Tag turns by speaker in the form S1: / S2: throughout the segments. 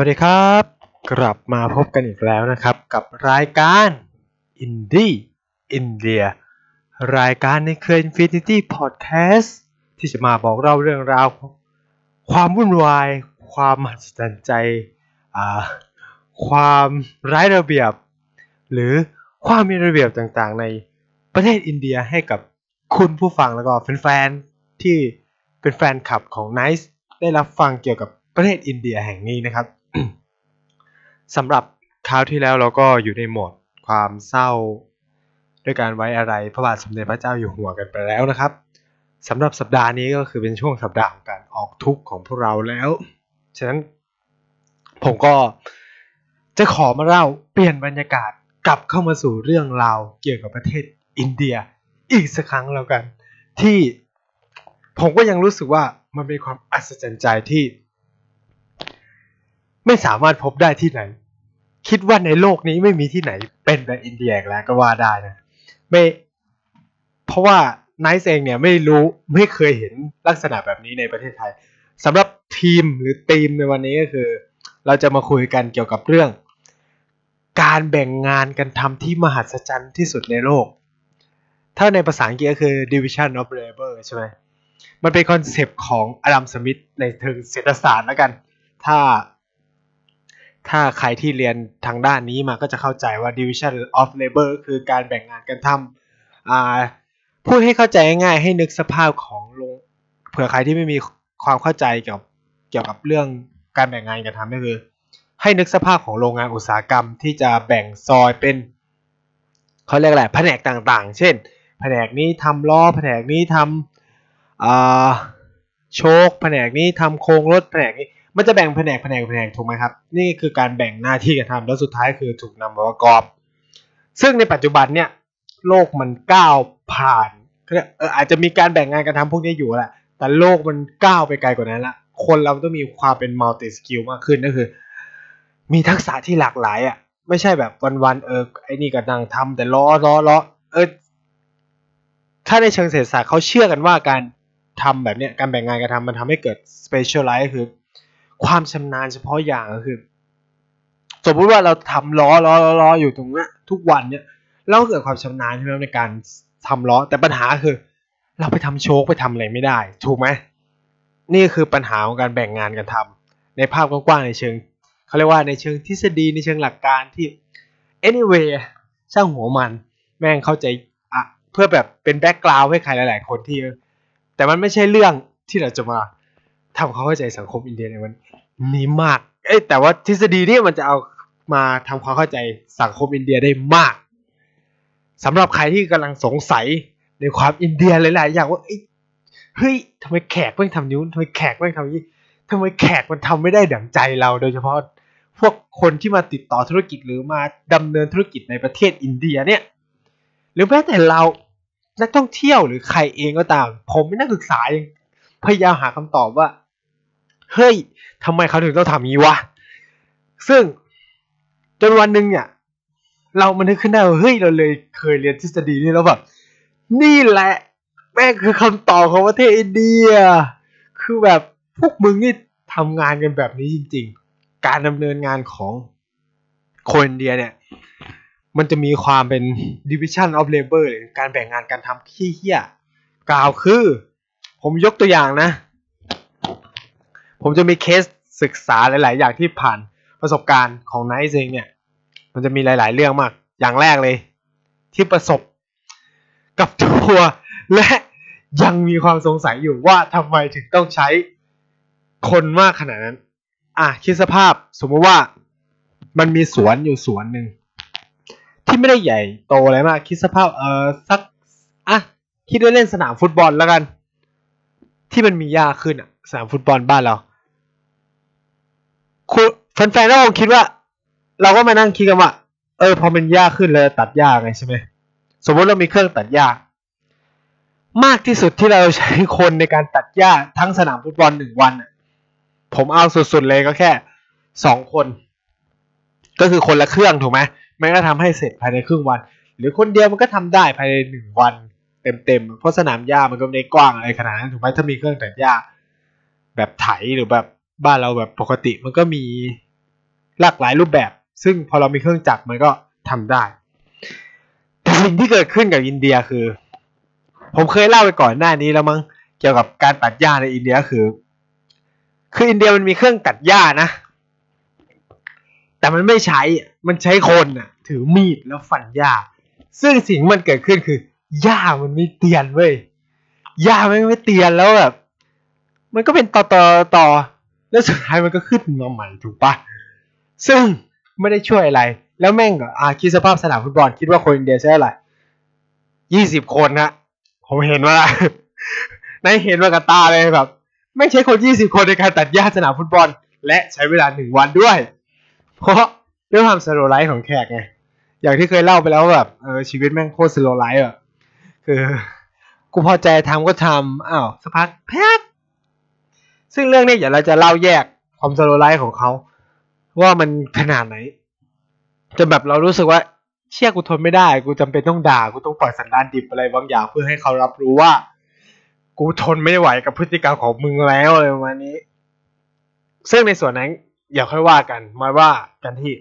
S1: วัสดีครับ กลับมาพบกันอีกแล้วนะครับ กับรายการอินดี้อินเดียรายการในเครือ Infinity Podcast ที่จะมาบอกเล่าเรื่องราว ความวุ่นวาย ความมหัศจรรย์ใจ ความร้ายระเบียบ หรือความมีระเบียบต่างๆ ในประเทศอินเดียให้กับคุณผู้ฟังแล้วก็แฟนๆที่เป็นแฟนคลับของ Nice ได้รับฟังเกี่ยวกับประเทศอินเดียแห่งนี้นะครับ สำหรับคราวที่แล้วเราก็อยู่ในโหมดความเศร้า ด้วยการไว้อะไรพระบาทสมเด็จพระเจ้าอยู่หัวกันไปแล้วนะครับสำหรับสัปดาห์นี้ก็คือเป็นช่วงสัปดาห์ของการออกทุกข์ของพวกเราแล้ว ฉะนั้นผมก็จะขอมาเล่าเปลี่ยนบรรยากาศกลับเข้ามาสู่เรื่องราวเกี่ยวกับประเทศอินเดียอีกสักครั้งแล้วกัน ที่ผมก็ยังรู้สึกว่ามันเป็นความอัศจรรย์ใจที่ ไม่สามารถพบได้ที่ไหน คิดว่าในโลกนี้ไม่มีที่ไหนเป็นแบบอินเดียแล้วก็ว่าได้นะไม่เพราะว่าไนซ์เองเนี่ยไม่รู้ไม่เคยเห็นลักษณะแบบนี้ในประเทศไทยสำหรับทีมหรือทีมในวันนี้ก็คือ เราจะมาคุยกันเกี่ยวกับเรื่อง การแบ่งงานกันทำที่มหัศจรรย์ที่สุดในโลก ถ้าในภาษาอังกฤษก็คือ division of labor ใช่ไหมมันเป็นคอนเซปต์ของอดัมสมิธในเชิงเศรษฐศาสตร์แล้วกัน ถ้า ถ้าใครที่เรียนทางด้านนี้มาก็จะเข้าใจว่า division of labor คือการแบ่งงานกันทำพูดให้เข้าใจง่ายๆให้นึกสภาพของโรงเผื่อใครที่ไม่มีความเข้าใจเกี่ยวกับเกี่ยวกับเรื่องการแบ่งงานกันทำก็คือ ให้นึกสภาพของโรงงานอุตสาหกรรมที่จะแบ่งซอยเป็นเขาเรียกอะไรแผนกต่างๆ เช่น แผนกนี้ทำล้อ แผนกนี้ทำโชคแผนกนี้ทำโครงรถแผนกนี้ มันจะแบ่งแผนกแผนกแผนกถูกไหมครับ นี่คือการแบ่งหน้าที่กันทำแล้วสุดท้ายคือถูกนำมาประกอบ ซึ่งในปัจจุบันเนี่ยโลกมันก้าวผ่านเอออาจจะมีการแบ่งงานกันทำพวกนี้อยู่แหละแต่โลกมันก้าวไปไกลกว่านั้นละคนเราต้องมีความเป็น multi-skill มากขึ้นก็คือ มีทักษะที่หลากหลายอะ ไม่ใช่แบบวันๆเออไอ้นี่ก็นั่งทำแต่ล้อล้อล้อเออถ้าในเชิงเศรษฐศาสตร์เขาเชื่อกันว่าการทำแบบเนี้ยการแบ่งงานการทำมันทำให้เกิด specialize คือ ความชำนาญเฉพาะอย่างก็คือ สมมติว่าเราทำล้อล้อล้อล้ออยู่ตรงนี้ทุกวันเนี่ยเราเกิดความชำนาญใช่ไหมในการทำล้อแต่ปัญหาคือ เราไปทำโช้คไปทำอะไรไม่ได้ ถูกไหมนี่คือปัญหาของการแบ่งงานกันทำในภาพกว้างๆในเชิงเขาเรียกว่าในเชิงทฤษฎีในเชิงหลักการที่ anyway ช่างหัวมันแม่งเข้าใจอะเพื่อแบบเป็น background ให้ใครหลาย ๆ คนที่ แต่มันไม่ใช่เรื่องที่เราจะมาทำความเข้าใจสังคมอินเดียในวันนี้ นี่มาก เอ้แต่ว่าทฤษฎีนี่มันจะเอามาทำความเข้าใจสังคมอินเดียได้มากสำหรับใครที่กำลังสงสัยในความอินเดียหลายๆอย่างว่าเฮ้ยทำไมแขกไม่ทำนิ้วทำไมแขกไม่ทำนี้ทำไมแขกมันทำไม่ได้ดั่งใจเรา โดยเฉพาะพวกคนที่มาติดต่อธุรกิจหรือมาดำเนินธุรกิจในประเทศอินเดียเนี่ย หรือแม้แต่เรานักท่องเที่ยวหรือใครเองก็ตาม ผมเป็นนักศึกษายังพยายามหาคำตอบว่า เฮ้ยทำไมเขาถึงต้องทำนี้วะ ซึ่งจนวันหนึ่งเนี่ย เรามันนึกขึ้นได้ว่าเฮ้ยเราเลยเคยเรียนทฤษฎีนี้แล้วแบบนี่แหละแม่งคือคำตอบของประเทศอินเดีย คือแบบพวกมึงนี่ทำงานกันแบบนี้จริง ๆ การดำเนินงานของคนอินเดียเนี่ย มันจะมีความเป็น division of labor หรือการแบ่งงานการทำขี้เหี้ยกล่าวคือ ผมยกตัวอย่างนะ ผมจะมีเคสศึกษาหลาย ๆ อย่างที่ผ่านประสบการณ์ของไนท์เองเนี่ย มันจะมีหลาย ๆ เรื่องมาก อย่างแรกเลย ที่ประสบกับตัว และยังมีความสงสัยอยู่ว่าทำไมถึงต้องใช้คนมากขนาดนั้น อะคิดสภาพสมมติว่ามันมีสวนอยู่สวนหนึ่งที่ไม่ได้ใหญ่โตอะไรมาก คิดสภาพเออสักอะคิดว่าเล่นสนามฟุตบอลแล้วกัน ที่มันมีหญ้าขึ้นอะสนามฟุตบอลบ้านเรา คุณแฟนๆก็คงคิดว่า เราก็มานั่งคิดกันว่า เออ พอมันหญ้าขึ้นเลยตัดหญ้าไงใช่ไหมสมมติเรามีเครื่องตัดหญ้ามากที่สุดที่เราใช้คนในการตัดหญ้าทั้งสนามฟุตบอลหนึ่งวันผมเอาสุดๆเลยก็แค่สองคน ก็คือคนละเครื่องถูกไหมมันก็ทำให้เสร็จภายในครึ่งวัน หรือคนเดียวมันก็ทำได้ภายในหนึ่งวัน เต็มๆเพราะสนามหญ้ามันก็ไม่ได้กว้างอะไรขนาดนั้นถูกไหมถ้ามีเครื่องตัดหญ้าแบบไถหรือแบบ บ้านเราแบบปกติมันก็มีหลากหลายรูปแบบ ซึ่งพอเรามีเครื่องจักรมันก็ทำได้ แต่สิ่งที่เกิดขึ้นกับอินเดียคือ ผมเคยเล่าไปก่อนหน้านี้แล้วมั้งเกี่ยวกับการตัดหญ้าในอินเดียคือ คืออินเดียมันมีเครื่องตัดหญ้านะ แต่มันไม่ใช้มันใช้คนน่ะ ถือมีดแล้วฟันหญ้า ซึ่งสิ่งมันเกิดขึ้นคือหญ้ามันไม่เตียนเว้ยหญ้ามันไม่เตียนแล้วแบบมันก็เป็นต่อต่อต่อ แล้วสุดท้ายมันก็ขึ้นมาใหม่ถูกปะซึ่งไม่ได้ช่วยอะไร แล้วแม่งอ่าคิดสภาพสนามฟุตบอลคิดว่าคนอินเดียใช้อะไรยี่สิบคนนะผมเห็นว่าในเห็นมากับตาเลยแบบไม่ใช้คนยี่สิบคนในการตัดหญ้าสนามฟุตบอล และใช้เวลาหนึ่งวันด้วย เพราะด้วยความ slow life ของแขกไงอย่างที่เคยเล่าไปแล้วแบบเออชีวิตแม่งโคตร slow life อะคือ กูพอใจทำก็ทำอ้าวสักพักพัก ซึ่งเรื่องนี้เดี๋ยวเราจะเล่าแยกความ slow life ของเขา ว่ามันขนาดไหนจนแบบเรารู้สึกว่าเชี่ยกูทนไม่ได้ กูจำเป็นต้องด่า กูต้องปล่อยสันดานดิบอะไรบางอย่างเพื่อให้เขารับรู้ว่า กูทนไม่ไหวกับพฤติกรรมของมึงแล้วอะไรประมาณนี้ ซึ่งในส่วนนั้นอย่าค่อยว่ากัน มาว่ากันที่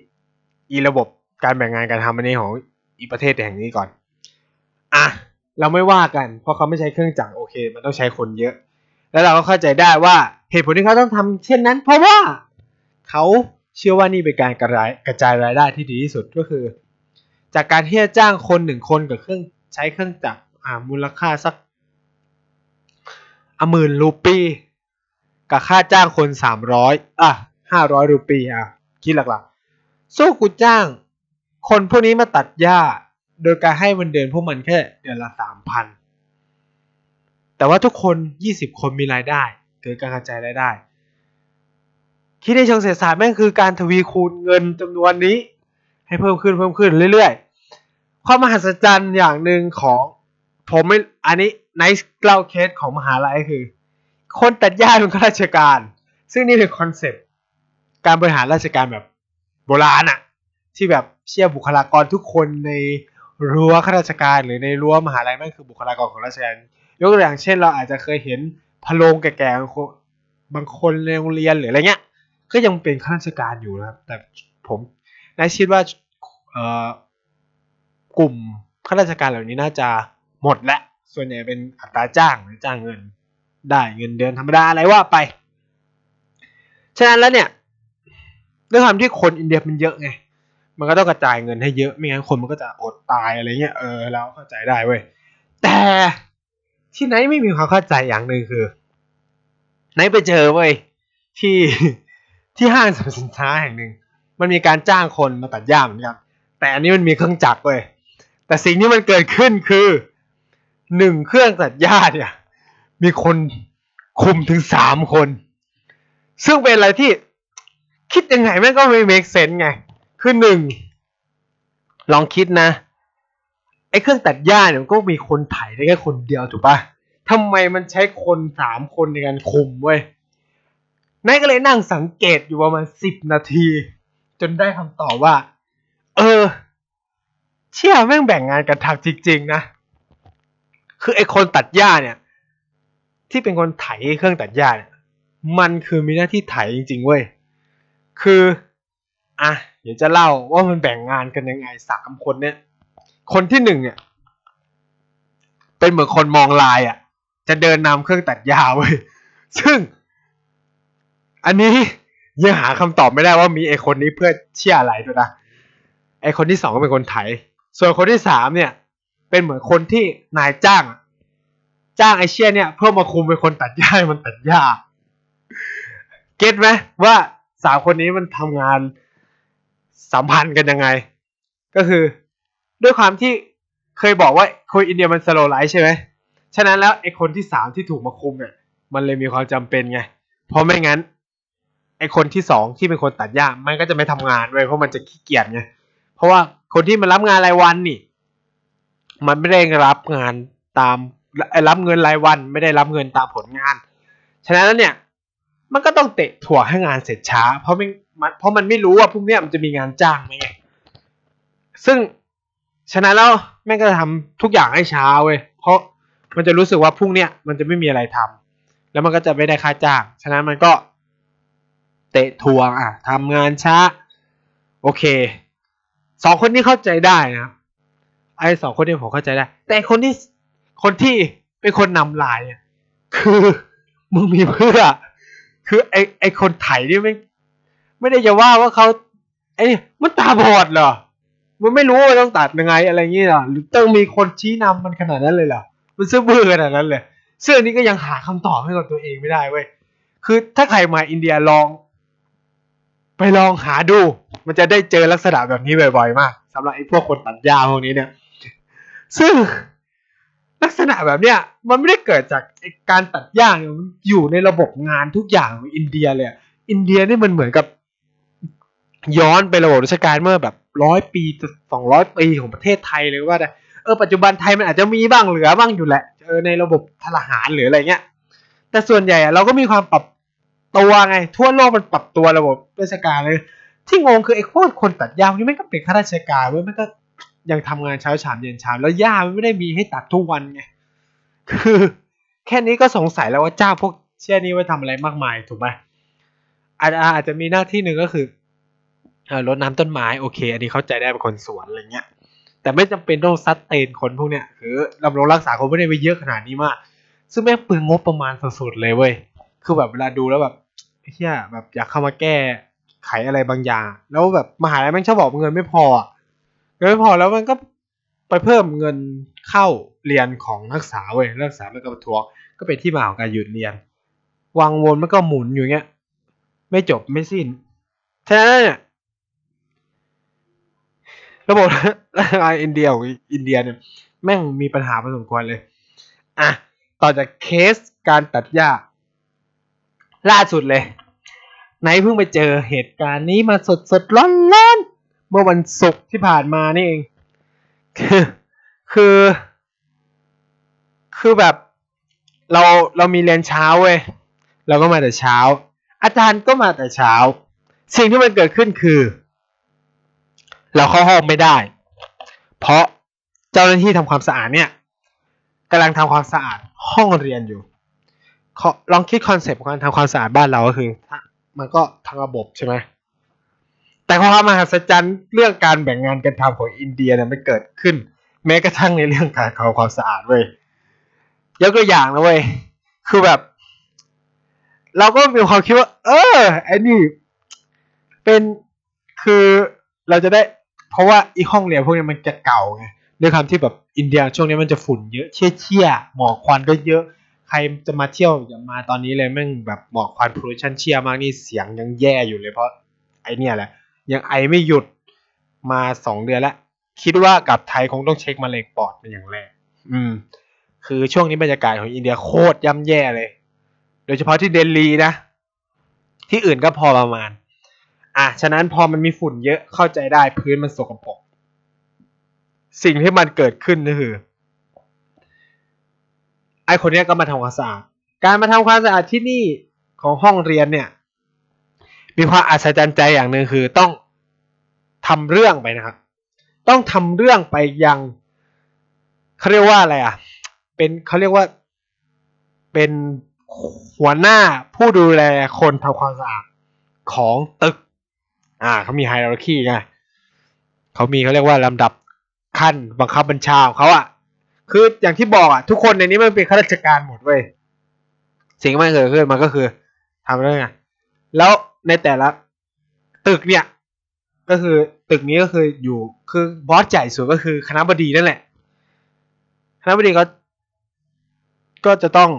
S1: อีระบบการแบ่งงานการทำอันนี้ของอีประเทศแห่งนี้ก่อน อะ เราไม่ว่ากัน เพราะเขาไม่ใช้เครื่องจักรโอเค มันต้องใช้คนเยอะ แล้วเราก็เข้าใจได้ว่าเหตุผลที่เขาต้องทำเช่นนั้น เพราะว่าเขาเชื่อว่านี่เป็นการกระจายกระจายรายได้ที่ดีที่สุดก็คือ จากการที่จะจ้างคนหนึ่งคนกับเครื่องใช้เครื่องจักรมูลค่าสักอหมื่นรูปีกับค่าจ้างคนสามร้อยอะห้าร้อยรูปีอะคิดหลักๆสู้กูจ้าง คนพวกนี้มาตัดหญ้า โดยการให้วันเดือนพวกมันแค่เดือนละสามพัน แต่ว่าทุกคนยี่สิบคนมีรายได้ เกิดการกระจายรายได้ คิดในเชิงเศรษฐศาสตร์แม่งคือการทวีคูณเงินจำนวนนี้ ให้เพิ่มขึ้นเพิ่มขึ้นเรื่อยๆ ความมหัศจรรย์อย่างหนึ่งของผมไม่อันนี้ไนท์เล่าเคสของมหาลัยคือ คนตัดหญ้าเป็นข้าราชการ ซึ่งนี่เป็น concept การบริหารราชการแบบโบราณอะที่แบบเชื่อบุคลากรทุกคนในรั้วข้าราชการหรือในรั้วมหาลัยแม่งคือบุคลากรของราชการ ยกตัวอย่างเช่น เราอาจจะเคยเห็นพะโลงแก่ๆบางคนในโรงเรียนหรืออะไรเงี้ย ก็ยังเป็นข้าราชการอยู่นะครับ แต่ผมนายคิดว่าเอ่อกลุ่มข้าราชการเหล่านี้น่าจะหมดและส่วนใหญ่เป็นอัตราจ้างหรือจ้างเงิน ได้เงินเดือนธรรมดาอะไรว่าไป ฉะนั้นแล้วเนี่ยด้วยความที่คนอินเดียมันเยอะไง มันก็ต้องกระจายเงินให้เยอะ ไม่งั้นคนมันก็จะอดตายอะไรเงี้ย เออเราเข้าใจได้เว้ย แต่ ที่ไหนไม่มีความเข้าใจอย่างหนึ่งคือไหนไปเจอเว้ยที่ที่ห้างสรรพสินค้าแห่งหนึ่ง มันมีการจ้างคนมาตัดหญ้าเหมือนกันแต่อันนี้มันมีเครื่องจักรเว้ยแต่สิ่งที่มันเกิดขึ้นคือหนึ่งเครื่องตัดหญ้าเนี่ย มีคนคุมถึงสามคน ซึ่งเป็นอะไรที่คิดยังไงแม่ก็ไม่ make sense ไง คือหนึ่งลองคิดนะ ไอ้เครื่องตัดหญ้าเนี่ยมันก็มีคนไถได้แค่คนเดียวถูกปะทำไมมันใช้คนสามคนในการคุมเว้ยนายก็เลยนั่งสังเกตอยู่ประมาณสิบนาที จนได้คำตอบว่า เออ เชี่ยแม่งแบ่งงานกันทำจริง ๆ นะ คือไอ้คนตัดหญ้าเนี่ย ที่เป็นคนไถเครื่องตัดหญ้าเนี่ย มันคือมีหน้าที่ไถจริง ๆ เว้ย คือ อะ เดี๋ยวจะเล่าว่ามันแบ่งงานกันยังไงสามคนเนี่ย คนที่หนึ่งเนี่ยเป็นเหมือนคนมองลายอะ จะเดินนำเครื่องตัดหญ้าเว้ยซึ่ง อันนี้ยังหาคำตอบไม่ได้ว่ามีไอคนนี้เพื่อเชี่ยอะไรด้วยนะไอคนที่สองก็เป็นคนไถ ส่วนคนที่สามเนี่ย เป็นเหมือนคนที่นายจ้าง จ้างไอเชี่ยเนี่ยเพื่อมาคุมเป็นคนตัดหญ้าให้มันตัดหญ้าเก็ตไหมว่าสามคนนี้มันทำงานสัมพันธ์กันยังไง ก็คือ ด้วยความที่เคยบอกว่าคนอินเดียมันสโลไลท์ใช่ไหมฉะนั้นแล้วไอคนที่สามที่ถูกมาคุมเนี่ยมันเลยมีความจำเป็นไง เพราะไม่งั้นไอคนที่สองที่เป็นคนตัดหญ้ามันก็จะไม่ทำงานเลยเพราะมันจะขี้เกียจไง เพราะว่าคนที่มันรับงานรายวันนี่ มันไม่ได้รับงานตามรับเงินรายวัน ไม่ได้รับเงินตามผลงาน ฉะนั้นแล้วเนี่ย มันก็ต้องเตะถั่วให้งานเสร็จช้า เพราะมันเพราะมันไม่รู้ว่าพรุ่งนี้มันจะมีงานจ้างไหมซึ่ง ฉะนั้นแล้วแม่งก็จะทำทุกอย่างให้ช้าเว้ยเพราะมันจะรู้สึกว่าพรุ่งเนี้ยมันจะไม่มีอะไรทำแล้วมันก็จะไม่ได้ค่าจ้าง ฉะนั้นมันก็เตะทวงอะทำงานช้า โอเคสองคนนี้เข้าใจได้นะไอ้สองคนนี้ผมเข้าใจได้ แต่คนที่คนที่เป็นคนนำลายเนี่ยคือมึงมีเพื่อ คือไอไอคนไถนี่ไม่ไม่ได้จะว่าว่าเขาไอ้นี่มันตาบอดเหรอ มันไม่รู้ว่าต้องตัดยังไงอะไรอย่างเงี้ยหรอหรือต้องมีคนชี้นำมันขนาดนั้นเลยเหรอมันซื่อเบื้อขนาดนั้นเลยซึ่งอันนี้ก็ยังหาคำตอบให้กับตัวเองไม่ได้เว้ยคือถ้าใครมาอินเดียลอง ไปลองหาดู มันจะได้เจอลักษณะแบบนี้บ่อยๆมากสำหรับไอ้พวกคนตัดหญ้าพวกนี้เนี่ย ซึ่งลักษณะแบบเนี้ยมันไม่ได้เกิดจากการตัดหญ้าเนี่ยมันอยู่ในระบบงานทุกอย่างของอินเดียเลยอินเดียนี่มันเหมือนกับ ย้อนไประบบราชการเมื่อแบบร้อยปีสองร้อยปีของประเทศไทยเลยว่าเออปัจจุบันไทยมันอาจจะมีบ้างเหลือบ้างอยู่แหละเออในระบบทหารหรืออะไรเงี้ย แต่ส่วนใหญ่เราก็มีความปรับตัวไง ทั่วโลกมันปรับตัวระบบราชการเลย ที่งงคือไอ้พวกคนตัดหญ้านี่ไม่ก็เป็นข้าราชการเว้ยมันก็ยังทำงานเช้าเช้าเย็นเช้าแล้วหญ้ามันไม่ได้มีให้ตัดทุกวันไงคือแค่นี้ก็สงสัยแล้วว่าเจ้าพวกเชี่ยนี้ไว้ทำอะไรมากมายถูกไหมอาจอาจจะมีหน้าที่หนึ่งก็คือ รดน้ำต้นไม้โอเค อันนี้เข้าใจได้เป็นคนสวนอะไรเงี้ย แต่ไม่จำเป็นต้องซัดเตนคนพวกเนี้ยคือดำรงรักษาคนไม่ได้ไปเยอะขนาดนี้มาก ซึ่งแม่งเปลืองงบประมาณสุดๆเลยเว้ย คือแบบเวลาดูแล้วแบบเฮียแบบอยากเข้ามาแก้ไขอะไรบางอย่าง แล้วแบบมหาลัยแม่งชอบบอกเงินไม่พอเงินไม่พอแล้วมันก็ไปเพิ่มเงินเข้าเรียนของนักศึกษาเว้ยนักศึกษามันก็ประท้วงก็เป็นที่มาของการหยุดเรียน วังวนมันก็หมุนอยู่เงี้ย ไม่จบไม่สิ้นฉะนั้นเนี่ย ระบบราชกาอินเดียอินเดียเนี่ยแม่งมีปัญหาพอสมควรเลยอะต่อจากเคสการตัดหญ้าล่าสุดเลยไหนเพิ่งไปเจอเหตุการณ์นี้มาสดสดร้อนร้อนเมื่อวันศุกร์ที่ผ่านมานี่เองคือคือ คือแบบเราเรามีเรียนเช้าเว้ยเราก็มาแต่เช้า อาจารย์ก็มาแต่เช้า สิ่งที่มันเกิดขึ้นคือ เราเข้าห้องไม่ได้ เพราะเจ้าหน้าที่ทำความสะอาดเนี่ยกำลังทำความสะอาดห้องเรียนอยู่ลองคิดคอนเซปต์ของการทำความสะอาดบ้านเราก็คือมันก็ทั้งระบบใช่ไหมแต่ความมหัศจรรย์เรื่องการแบ่งงานกันทำของอินเดียเนี่ยมันเกิดขึ้น แม้กระทั่งในเรื่องการทำความสะอาดเว้ยยกตัวอย่างนะเว้ยคือแบบ เราก็มีความคิดว่า เออไอ้นี่เป็นคือเราจะได้ เพราะว่าอีห้องเรียนพวกนี้มันจะเก่าไงด้วยความที่แบบอินเดียช่วงนี้มันจะฝุ่นเยอะเชี่ยเชี่ยหมอกควันก็เยอะ ใครจะมาเที่ยวอย่ามาตอนนี้เลยแม่งแบบหมอกควัน pollution เชี่ยมากนี่เสียงยังแย่อยู่เลยเพราะไอเนี่ยแหละ ยังไอไม่หยุดมาสองเดือนแล้ว คิดว่ากลับไทยคงต้องเช็คมะเร็งปอดเป็นอย่างแรก อืม คือช่วงนี้บรรยากาศของอินเดียโคตรย่ำแย่เลย โดยเฉพาะที่เดลีนะ ที่อื่นก็พอประมาณ อะฉะนั้นพอมันมีฝุ่นเยอะเข้าใจได้พื้นมันสกปรกสิ่งที่มันเกิดขึ้นก็คือไอคนนี้ก็มาทำความสะอาดการมาทำความสะอาดที่นี่ของห้องเรียนเนี่ย มีความอัศจรรย์ใจอย่างหนึ่งคือต้องทำเรื่องไปนะครับ ต้องทำเรื่องไปยังเขาเรียกว่าอะไรอะ เป็นเขาเรียกว่าเป็นหัวหน้าผู้ดูแลคนทำความสะอาดของตึก อ่าเขามีไฮรักีไงเขามีเขาเรียกว่าลำดับขั้นบังคับบัญชาของเขาอะ คืออย่างที่บอกอะ ทุกคนในนี้มันเป็นข้าราชการหมดเว้ยสิ่งที่มันเกิดขึ้นมันก็คือทำเรื่องไงแล้วในแต่ละตึกเนี่ย ก็คือตึกนี้ก็คืออยู่คือบอสใหญ่สุดก็คือคณะบดีนั่นแหละ คณะบดีก็ ก็จะต้อง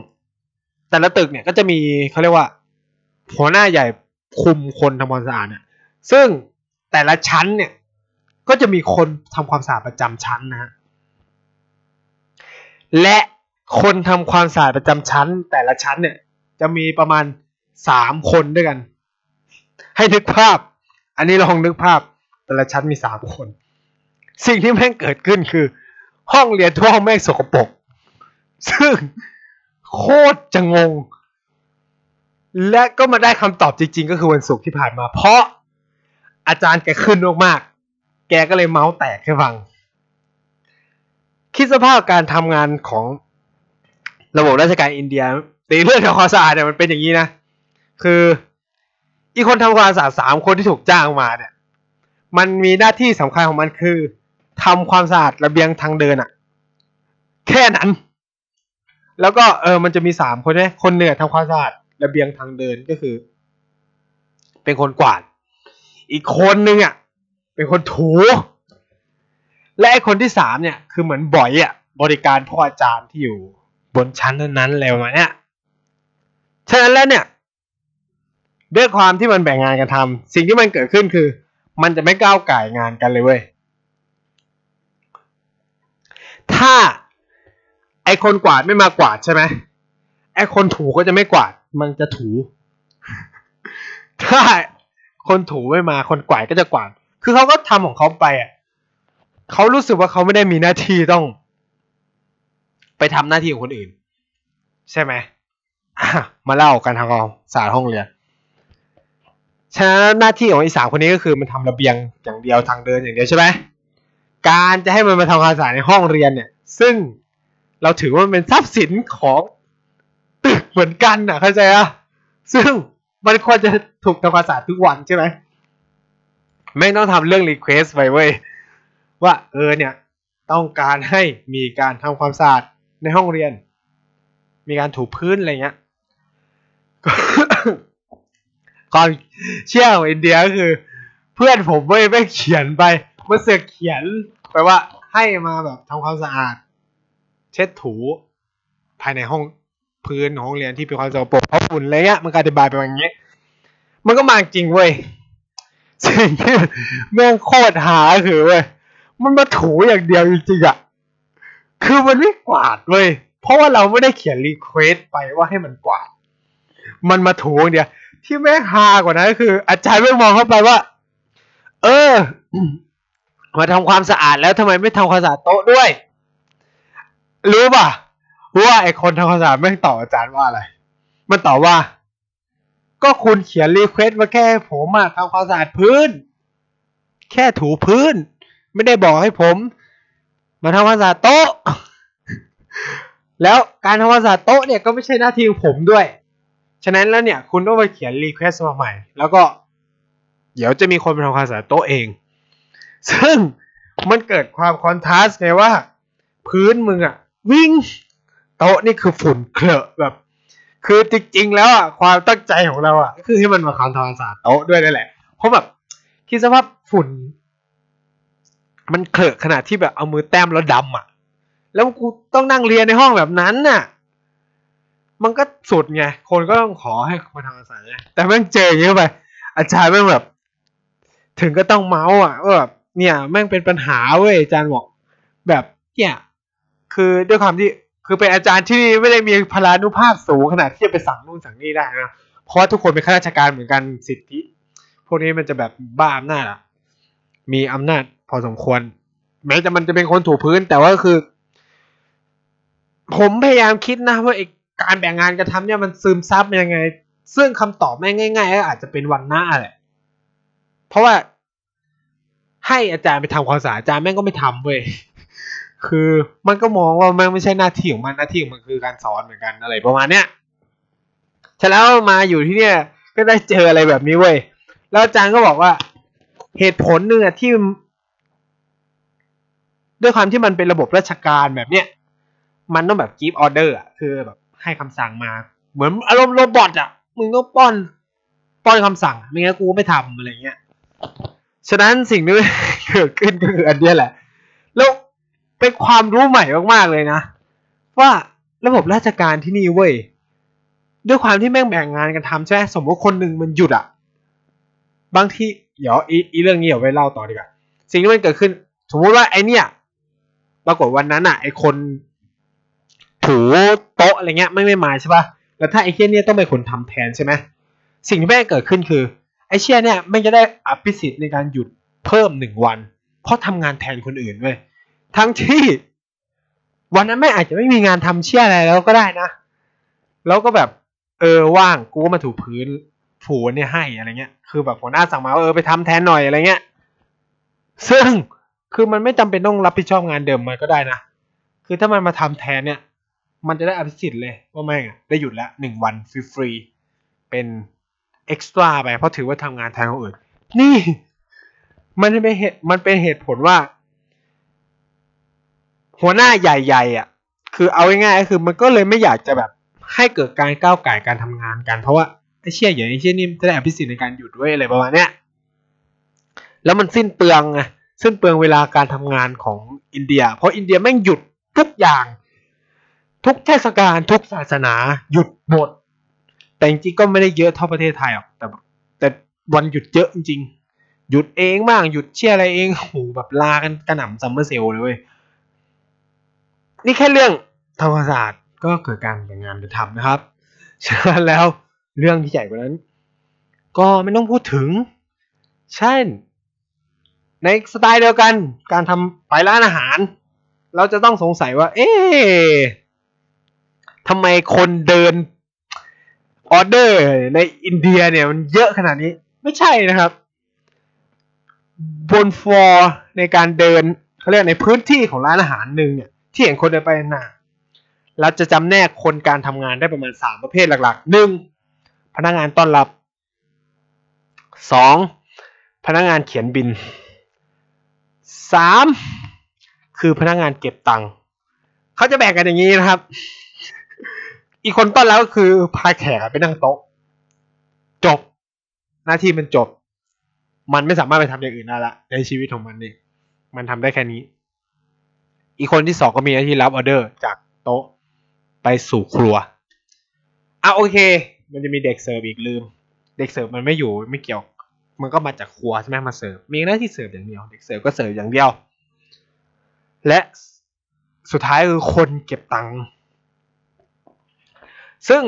S1: แต่ละตึกเนี่ยก็จะมีเขาเรียกว่า หัวหน้าใหญ่คุมคนทำความสะอาดเนี่ย ซึ่งแต่ละชั้นเนี่ยก็จะมีคนทำความสะอาดประจำชั้นนะฮะและคนทำความสะอาดประจำชั้น แต่ละชั้นเนี่ยจะมีประมาณสามคนด้วยกัน ให้นึกภาพ อันนี้ลองนึกภาพ แต่ละชั้นมีสามคน สิ่งที่แม่งเกิดขึ้นคือ ห้องเรียนทั่วห้องแม่งสกปรกซึ่งโคตรจะงง และก็มาได้คำตอบจริง ๆ ก็คือวันศุกร์ที่ผ่านมา เพราะ อาจารย์แกขึ้นมากๆ แกก็เลยเมาส์แตกให้ฟัง คิดสภาพการทำงานของระบบราชการอินเดียในเรื่องทำความสะอาดเนี่ยมันเป็นอย่างนี้นะ คืออีคนทำความสะอาดสามคนที่ถูกจ้างมาเนี่ย มันมีหน้าที่สำคัญของมันคือทำความสะอาดระเบียงทางเดินอะแค่นั้น แล้วก็เออมันจะมีสามคนเนี่คนเหนือทำความสะอาดระเบียงทางเดินก็คือ เป็นคนกวาด อีกคนนึงอะเป็นคนถู และไอคนที่สามเนี่ยคือเหมือนบ่อยอะบริการพ่ออาจารย์ที่อยู่บนชั้นนั้นๆอะไรประมาเนี้ยฉะนั้นแล้วเนี่ยด้วยความที่มันแบ่งงานกันทำสิ่งที่มันเกิดขึ้นคือ มันจะไม่ก้าวไก่งานกันเลยเว้ยถ้าไอคนกวาดไม่มากวาดใช่ไหมไอคนถูก็จะไม่กวาด มันจะถู ถ้า คนถูไม่มาคนกวาดก็จะกวาดคือเขาก็ทำของเขาไปอะเขารู้สึกว่าเขาไม่ได้มีหน้าที่ต้อง ไปทำหน้าที่ของคนอื่น ใช่ไหมมาเล่ากันทางกองสารห้องเรียนฉะนั้นหน้าที่ของอีสามคนนี้ก็คือมันทำระเบียงอย่างเดียวทางเดินอย่างเดียวใช่ไหมการจะให้มันมาทำความสะอาดในห้องเรียนเนี่ย ซึ่งเราถือว่ามันเป็นทรัพย์สินของตึกเหมือนกันอะเข้าใจอะซึ่ง มันควรจะถูกทำความสะอาดทุกวันใช่ไหมไม่ต้องทำเรื่องรีเควสไปเว้ยว่าเออเนี่ยต้องการให้มีการทำความสะอาดในห้องเรียน มีการถูพื้นอะไรเงี้ยความเชื่อของอินเดียก็คือ เพื่อนผมไม่ไม่เขียนไปมันเสือกเขียนไปว่าให้มาแบบทำความสะอาด เช็ดถูภายในห้อง พื้นของห้องเรียนที่เป็นความสกปรกเพราะฝุ่นอะไรเงี้ยมันก็อธิบายไปอย่างเงี้ยมันก็มาจริงเว้ยสิ่งที่แม่งโคตรหาคือเว้ยมันมาถูอย่างเดียวจริงๆอะคือมันไม่กวาดเว้ยเพราะว่าเราไม่ได้เขียนรีเควสไปว่าให้มันกวาด มันมาถูอย่างเดียว ที่แม่งฮากว่านั้นก็คือ อาจารย์ไม่มองเข้าไปว่า เออมาทำความสะอาดแล้วทำไมไม่ทำความสะอาดโต๊ะด้วย รู้ป่ะ ว่าไอคนทำความสะอาดแม่งตอบอาจารย์ว่าอะไร มันตอบว่า ก็คุณเขียนรีเควสต์มาแค่ผมอะทำความสะอาดพื้น แค่ถูพื้น ไม่ได้บอกให้ผม มาทำความสะอาดโต๊ะ แล้วการทำความสะอาดโต๊ะเนี่ยก็ไม่ใช่หน้าที่ของผมด้วย ฉะนั้นแล้วเนี่ย คุณต้องไปเขียน request มาใหม่ แล้วก็ เดี๋ยวจะมีคนมาทำความสะอาดโต๊ะเอง ซึ่งมันเกิดความ contrast ไงว่า พื้นมึงอะวิ้ง โต๊ะนี่คือฝุ่นเขรอะแบบ คือจริงๆแล้วอะความตั้งใจของเราอะก็คือให้มันมาทำความสะอาดโต๊ะด้วยนั่นแหละ เพราะแบบคิดสภาพฝุ่น มันเคลอะขนาดที่แบบเอามือแต้มแล้วดำอะ แล้วกูต้องนั่งเรียนในห้องแบบนั้นน่ะ มันก็สุดไง คนก็ต้องขอให้มาทำควาสะอาดไงแต่แม่งเจออย่างนี้ไป อาจารย์แม่งแบบ ถึงก็ต้องเมาส์อะว่าแบบเนี่ยแม่งเป็นปัญหาเว้ยอาจารย์บอกแบบเนี่ย คือด้วยความที่ คือเป็นอาจารย์ที่ไม่ได้มีพลานุภาพสูงขนาดที่จะไปสั่งนู่นสั่งนี่ได้นะเพราะว่าทุกคนเป็นข้าราชการเหมือนกันสิทธิ พวกนี้มันจะแบบบ้าอำนาจอะมีอำนาจพอสมควร แม้จะมันจะเป็นคนถูพื้นแต่ว่าคือ ผมพยายามคิดนะว่าไอ้การแบ่งงานกระทำเนี่ยมันซึมซับยังไง ซึ่งคำตอบแม่งง่ายๆก็อาจจะเป็นวันหน้าแหละ เพราะว่าให้อาจารย์ไปทำความสะอาดอาจารย์แม่งก็ไม่ทำเว้ย คือมันก็มองว่ามันไม่ใช่หน้าที่ของมันหน้าที่ของมันคือการสอนเหมือนกันอะไรประมาณเนี้ยฉะนั้นมาอยู่ที่เนี่ย ก็ได้เจออะไรแบบนี้เว้ยแล้วอาจารย์ก็บอกว่า เหตุผลหนึ่งอะที่ ด้วยความที่มันเป็นระบบราชการแบบเนี้ยมันต้องแบบ give order อะคือแบบให้คำสั่งมา เหมือนอารมณ์โรบอทอะมึงต้องป้อน ป้อนคำสั่งไม่งั้นกูไม่ทำอะไรเงี้ยฉะนั้นสิ่งที่เกิดขึ้นก็คืออันเนี้ยแหละ แล้ว เป็นความรู้ใหม่มากๆเลยนะ ว่าระบบราชการที่นี่เว้ยด้วยความที่แม่งแบ่งงานกันทำใช่ไหมสมมติคนหนึ่งมันหยุดอะบางทีเดี๋ยวอีเรื่องนี้เดี๋ยวไว้เล่าต่อดีกว่าสิ่งที่มันเกิดขึ้น สมมติว่าไอเนี่ยปรากฏวันนั้นอะไอคนถูโต๊ะอะไรเงี้ยไม่ไม่มาใช่ปะแล้วถ้าไอเชี่ยเนี่ยต้องเป็นคนทำแทนใช่ไหมสิ่งที่แม่งเกิดขึ้นคือไอเชี่ยเนี่ยไม่จะได้อภิสิทธิ์ในการหยุดเพิ่มหนึ่งวัน เพราะทำงานแทนคนอื่นเว้ย ทั้งที่ วันนั้นไม่อาจจะไม่มีงานทำเชี่ยอะไรแล้วก็ได้นะ แล้วก็แบบ เออว่างกูก็มาถูพื้นถูอันเนี่ยให้อะไรเงี้ย คือแบบหัวหน้าสั่งมาว่าเออไปทำแทนหน่อยอะไรเงี้ย ซึ่งคือมันไม่จำเป็นต้องรับผิดชอบงานเดิมมันก็ได้นะ คือถ้ามันมาทำแทนเนี่ย มันจะได้อภิสิทธิ์เลยว่าแม่งได้หยุดแล้วหนึ่งวันฟรีๆเป็นเอ็กซ์ตร้าไปเพราะถือว่าทำงานแทนคนอื่น นี่ มันเป็นเหตุมันเป็นเหตุผลว่า หัวหน้าใหญ่ๆอะคือเอาง่ายๆก็คือมันก็เลยไม่อยากจะแบบให้เกิดการก้าวไก่การทำงานกัน เพราะว่าไอ้เชี่ยอย่างไอ้เชี่ยนี่จะได้อภิสิทธิ์ในการหยุดด้วยอะไรประมาณเนี้ยแล้วมันสิ้นเปลืองไงสิ้นเปลืองเวลาการทำงานของอินเดีย เพราะอินเดียแม่งหยุดทุกอย่าง ทุกเทศกาลทุกศาสนาหยุดหมด แต่จริงๆก็ไม่ได้เยอะเท่าประเทศไทยหรอกแต่แต่วันหยุดเยอะจริงหยุดเองบ้างหยุดเชี่ยอะไรเองโหแบบลากันกระหน่ำซัมเมอร์เซลเลยเว้ย นี่แค่เรื่องธรรมศาสตร์ก็เกิดการแบ่งงานไปทำนะครับฉะนั้นแล้วเรื่องที่ใหญ่กว่านั้น ก็ไม่ต้องพูดถึง เช่น ในสไตล์เดียวกัน การทำไปร้านอาหาร เราจะต้องสงสัยว่า เอ๊ะทำไมคนเดินออเดอร์ในอินเดียเนี่ยมันเยอะขนาดนี้ ไม่ใช่นะครับ บนฟลอร์ในการเดินเขาเรียกในพื้นที่ของร้านอาหารหนึ่งเนี่ย ที่เห็นคนเดินไปหนาเราจะจำแนกคนการทำงานได้ประมาณสามประเภทหลักๆหนึ่งพนักงานต้อนรับสองพนักงานเขียนบินสามคือพนักงานเก็บตังค์เขาจะแบ่งกันอย่างนี้นะครับ อีกคนต้อนรับก็คือพาแขกไปนั่งโต๊ะ จบ หน้าที่มันจบ มันไม่สามารถไปทำอย่างอื่นได้ละในชีวิตของมันนี่มันทำได้แค่นี้ อีกคนที่สองก็มีหน้าที่รับออเดอร์จากโต๊ะไปสู่ครัวอะโอเค มันจะมีเด็กเสิร์ฟอีกลืม เด็กเสิร์ฟมันไม่อยู่ไม่เกี่ยว มันก็มาจากครัวใช่ไหมมาเสิร์ฟมีหน้าที่เสิร์ฟอย่างเดียวเด็กเสิร์ฟก็เสิร์ฟอย่างเดียว และสุดท้ายคือคนเก็บตังค์ซึ่ง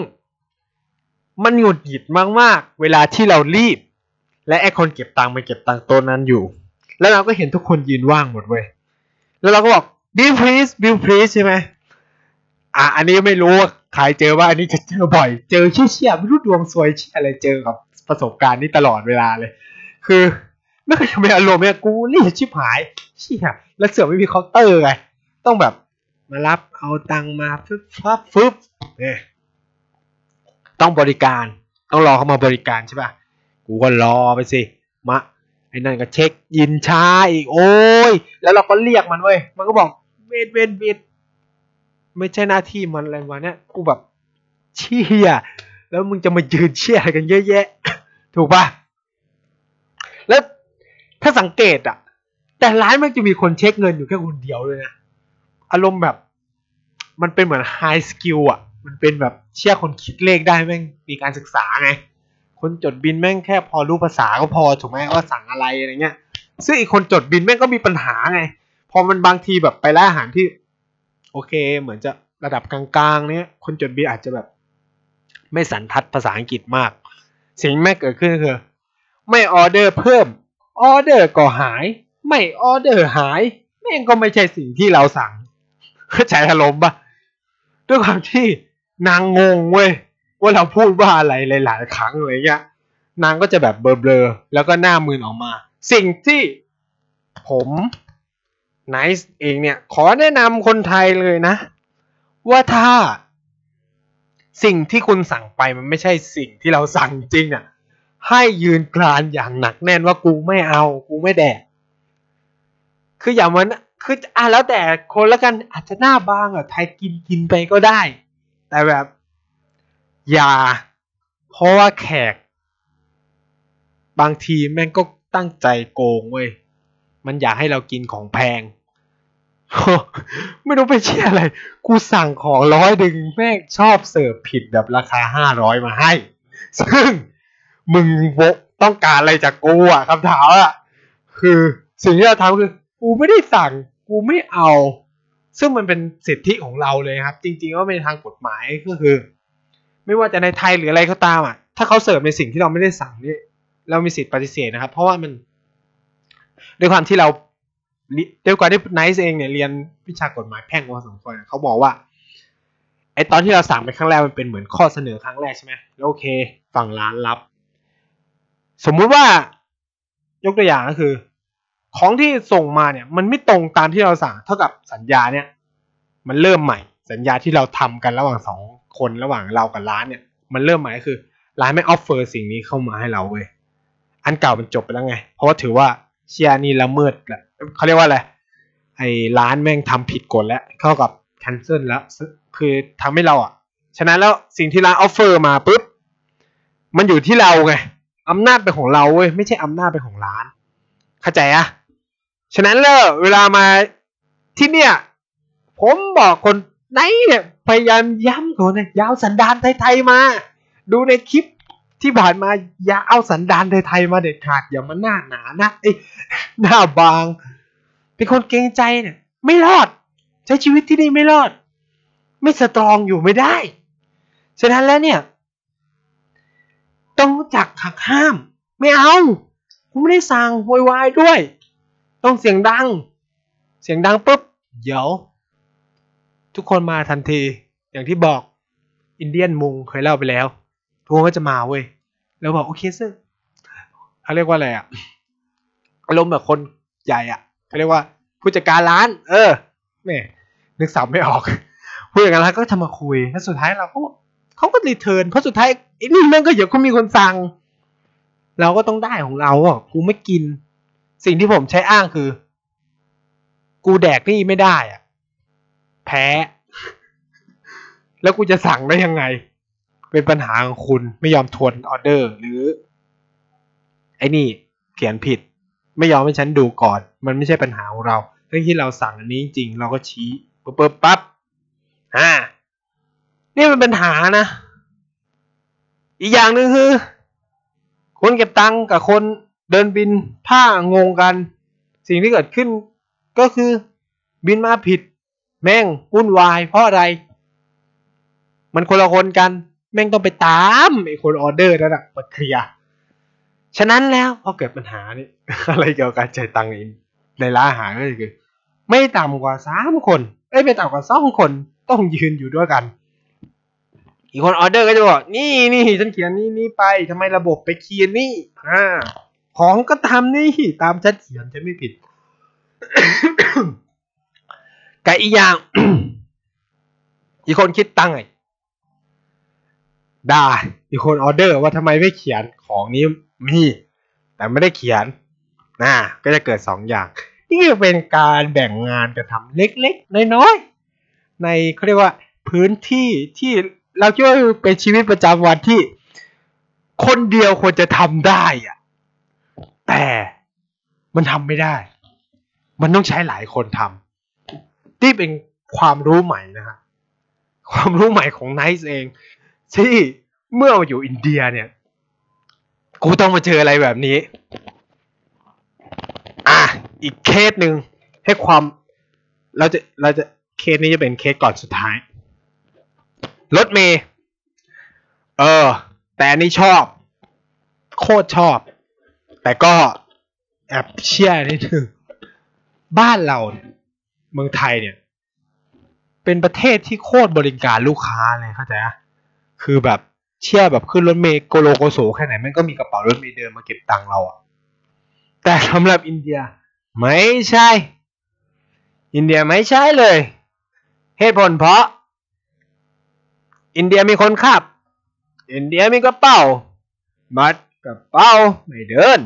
S1: มันหงุดหงิดมากๆ เวลาที่เรารีบ และไอ้คนเก็บตังค์มันเก็บตังค์โต๊ะนั้นอยู่ แล้วเราก็เห็นทุกคนยืนว่างหมดเว้ยแล้วเราก็บอก bill please bill please ใช่ไหมอะอันนี้ไม่รู้ว่าใครเจอว่าอันนี้จะเจอบ่อย เจอเชี่ยๆไม่รู้ดวงซวยเชี่ยอะไรเจอกับประสบการณ์นี้ตลอดเวลาเลย คือไม่เคยมีอารมณ์เนี่ยกูนี่ชิบหายเชี่ยแล้วเสือไม่มีเคาน์เตอร์ไงต้องแบบมารับเอาตังมาฟึบฟับฟึบเนี่ยต้องบริการต้องรอเขามาบริการใช่ป่ะกูก็รอไปสิมาไอ้นั่นก็เช็คยินช้าอีกโอ้ยแล้วเราก็เรียกมันเว้ยมันก็บอก wait wait wait ไม่ใช่หน้าที่มันอะไรวะเนี่ยกูแบบเชี่ยแล้วมึงจะมายืนเชี่ยกันเยอะแยะ ถูกป่ะแล้วถ้าสังเกตอะแต่ร้านมันจะมีคนเช็คเงินอยู่แค่คนเดียวเลยนะอารมณ์แบบ มันเป็นเหมือน high skill อะมันเป็นแบบเชี่ยคนคิดเลขได้แม่งมีการศึกษาไง คนจดบิลแม่งแค่พอรู้ภาษาก็พอถูกไหมว่าสั่งอะไรอะไรเงี้ย ซึ่งอีกคนจดบิลแม่งก็มีปัญหาไง พอมันบางทีแบบไปร้านอาหารที่ โอเค เหมือนจะระดับกลางๆ เนี้ยคนจดบิลอาจจะแบบ ไม่สันทัดภาษาอังกฤษมาก สิ่งแม่งเกิดขึ้นคือ ไม่ออเดอร์เพิ่ม ออเดอร์ก็หาย ไม่ออเดอร์หายแม่งก็ไม่ใช่สิ่งที่เราสั่งเข้าใจอารมณ์ปะด้วยความที่นางงงเว้ยว่าเราพูดว่าอะไรหลายๆครั้งอะไรเงี้ยนางก็จะแบบเบลอๆแล้วก็หน้ามืนออกมา สิ่งที่ผม ไนซ์เองเนี่ยขอแนะนำคนไทยเลยนะ ว่าถ้าสิ่งที่คุณสั่งไปมันไม่ใช่สิ่งที่เราสั่งจริงอะ ให้ยืนกรานอย่างหนักแน่นว่ากูไม่เอากูไม่แดกคืออย่างมันคืออะแล้วแต่คนละกันอาจจะหน้าบางอะไทยกินกินไปก็ได้ แต่แบบ อย่า เพราะว่าแขก บางทีแม่งก็ตั้งใจโกงเว้ย มันอยากให้เรากินของแพง ไม่รู้ไปเชื่ออะไร กูสั่งของร้อยดึงแม่งชอบเสิร์ฟผิดแบบราคาห้าร้อยมาให้ ซึ่งมึงโวต้องการอะไรจากกูอะคำถามอะ คือสิ่งที่เราทำคือ กูไม่ได้สั่ง กูไม่เอา ซึ่งมันเป็นสิทธิของเราเลยครับ จริงๆว่าในทางกฎหมายก็คือ ไม่ว่าจะในไทยหรืออะไรก็ตามอะ ถ้าเขาเสิร์ฟในสิ่งที่เราไม่ได้สั่งนี่เรามีสิทธิ์ปฏิเสธนะครับ เพราะว่ามัน ด้วยความที่เราด้วยความที่ไนซ์เองเนี่ยเรียนวิชากฎหมายแพ่งมาสมควรเขาบอกว่าไอตอนที่เราสั่งไปครั้งแรกมันเป็นเหมือนข้อเสนอครั้งแรกใช่ไหมแล้วโอเค ฝั่งร้านรับ สมมุติว่ายกตัวอย่างก็คือ ของที่ส่งมาเนี่ย มันไม่ตรงตามที่เราสั่ง เท่ากับสัญญาเนี่ย มันเริ่มใหม่ สัญญาที่เราทำกันระหว่างสองคนระหว่างเรากับร้านเนี่ย มันเริ่มใหม่ก็คือร้านไม่ offer สิ่งนี้เข้ามาให้เราเว้ยอันเก่ามันจบไปแล้วไง เพราะว่าถือว่า เชี่ยนี่ละเมิดแหละเขาเรียกว่าอะไรไอ้ร้านแม่งทำผิดกฎแล้วเข้ากับ cancel แล้ว คือทำให้เราอะฉะนั้นแล้วสิ่งที่ร้าน offer มาปุ๊บมันอยู่ที่เราไงอำนาจเป็นของเราเว้ยไม่ใช่อำนาจเป็นของร้าน เข้าใจอะฉะนั้นแล้วเวลามาที่เนี่ย ผมบอกคนไหนเนี่ยพยายามย้ำคนเนี่ยยาวสันดานไทยๆมา ดูในคลิป ที่ผ่านมาอย่าเอาสันดานไทยๆมาเด็ดขาดอย่ามาหน้าหนานะไอ้หน้าบาง เป็นคนเกรงใจเนี่ย ไม่รอด ใช้ชีวิตที่นี่ไม่รอด ไม่สตรองอยู่ไม่ได้ฉะนั้นแล้วเนี่ย ต้องรู้จักหักห้าม ไม่เอากูไม่ได้สั่งโวยวายด้วย ต้องเสียงดัง เสียงดังปุ๊บเดี๋ยว ทุกคนมาทันทีอย่างที่บอกอินเดียนมุงเคยเล่าไปแล้ว ทุกคนก็จะมาเว้ยแล้วบอกโอเคซึ่งเขาเรียกว่าอะไรอะอารมณ์แบบคนใหญ่อะเขาเรียกว่าผู้จัดการร้าน เออแม่นึกสับไม่ออกผู้จัดการร้านก็ทำมาคุยแล้วสุดท้ายเราก็เขาก็รีเทิร์นเพราะสุดท้ายไอ้นี่แม่งก็เดี๋ยวเขามีคนสั่ง เราก็ต้องได้ของเราอะกูไม่กิน สิ่งที่ผมใช้อ้างคือ กูแดกนี่ไม่ได้อะ แพ้ แล้วกูจะสั่งได้ยังไง เป็นปัญหาของคุณไม่ยอมทวนออเดอร์ หรือ ไอ้นี่เขียนผิด ไม่ยอมให้ฉันดูก่อน มันไม่ใช่ปัญหาของเราเรื่องที่เราสั่งอันนี้จริงเราก็ชี้ปุ๊บปุ๊บปั๊บอ่านี่มันปัญหานะ อีกอย่างหนึ่งคือ คนเก็บตังค์กับคนเดินบินถ้างงกัน สิ่งที่เกิดขึ้นก็คือบินมาผิด แม่งวุ่นวายเพราะอะไร มันคนละคนกัน แม่งต้องไปตามไอ้คนออเดอร์นั่นแหะมาเคลียร์ฉะนั้นแล้วพอเกิดปัญหานี่อะไรเกี่ยวกับการจ่ายตังค์ในร้านอาหารก็คือ ไม่ต่ำกว่าสามคนเอ้ยไม่ต่ำกว่าสองคนต้องยืนอยู่ด้วยกัน อีกคนออเดอร์ก็จะบอกนี่นี่ฉันเขียนนี่นี่ไปทำไมระบบไปเขียนนี่อ่าของก็ทำนี่ตามฉันเขียนฉันไม่ผิดกับอีกอย่าง อีกคนคิดตังค์ไง ด่าอีกคนออเดอร์ว่าทำไมไม่เขียนของนี้มีแต่ไม่ได้เขียนนะก็จะเกิดสองอย่าง นี่เป็นการแบ่งงานกันทำเล็กๆ น้อยๆ ในเขาเรียกว่าพื้นที่ที่เราคิดว่าเป็นชีวิตประจำวันที่ คนเดียวควรจะทำได้อะแต่มันทำไม่ได้ มันต้องใช้หลายคนทำที่เป็นความรู้ใหม่นะฮะความรู้ใหม่ของไนซ์เอง ที่เมื่อมาอยู่อินเดียเนี่ย กูต้องมาเจออะไรแบบนี้ อะ อีกเคสหนึ่งให้ความเราจะเราจะเคสนี้จะเป็นเคสก่อนสุดท้าย รถเมย์เออ แต่นนี้ชอบ โคตรชอบ แต่ก็แอบเชื่อนิดนึงบ้านเราเนี่ยเมืองไทยเนี่ย เป็นประเทศที่โคตรบริการลูกค้าเลยเข้าใจอะ คือแบบเชื่อแบบขึ้นรถเมย์โกโลโกโซแค่ไหนแม่งก็มีกระเป๋ารถเมย์เดินมาเก็บตังค์เราอะแต่สำหรับอินเดียไม่ใช่ อินเดียไม่ใช่เลยเหตุผลเพราะ อินเดียมีคนขับ อินเดียมีกระเป๋ามัดกระเป๋าไม่เดิน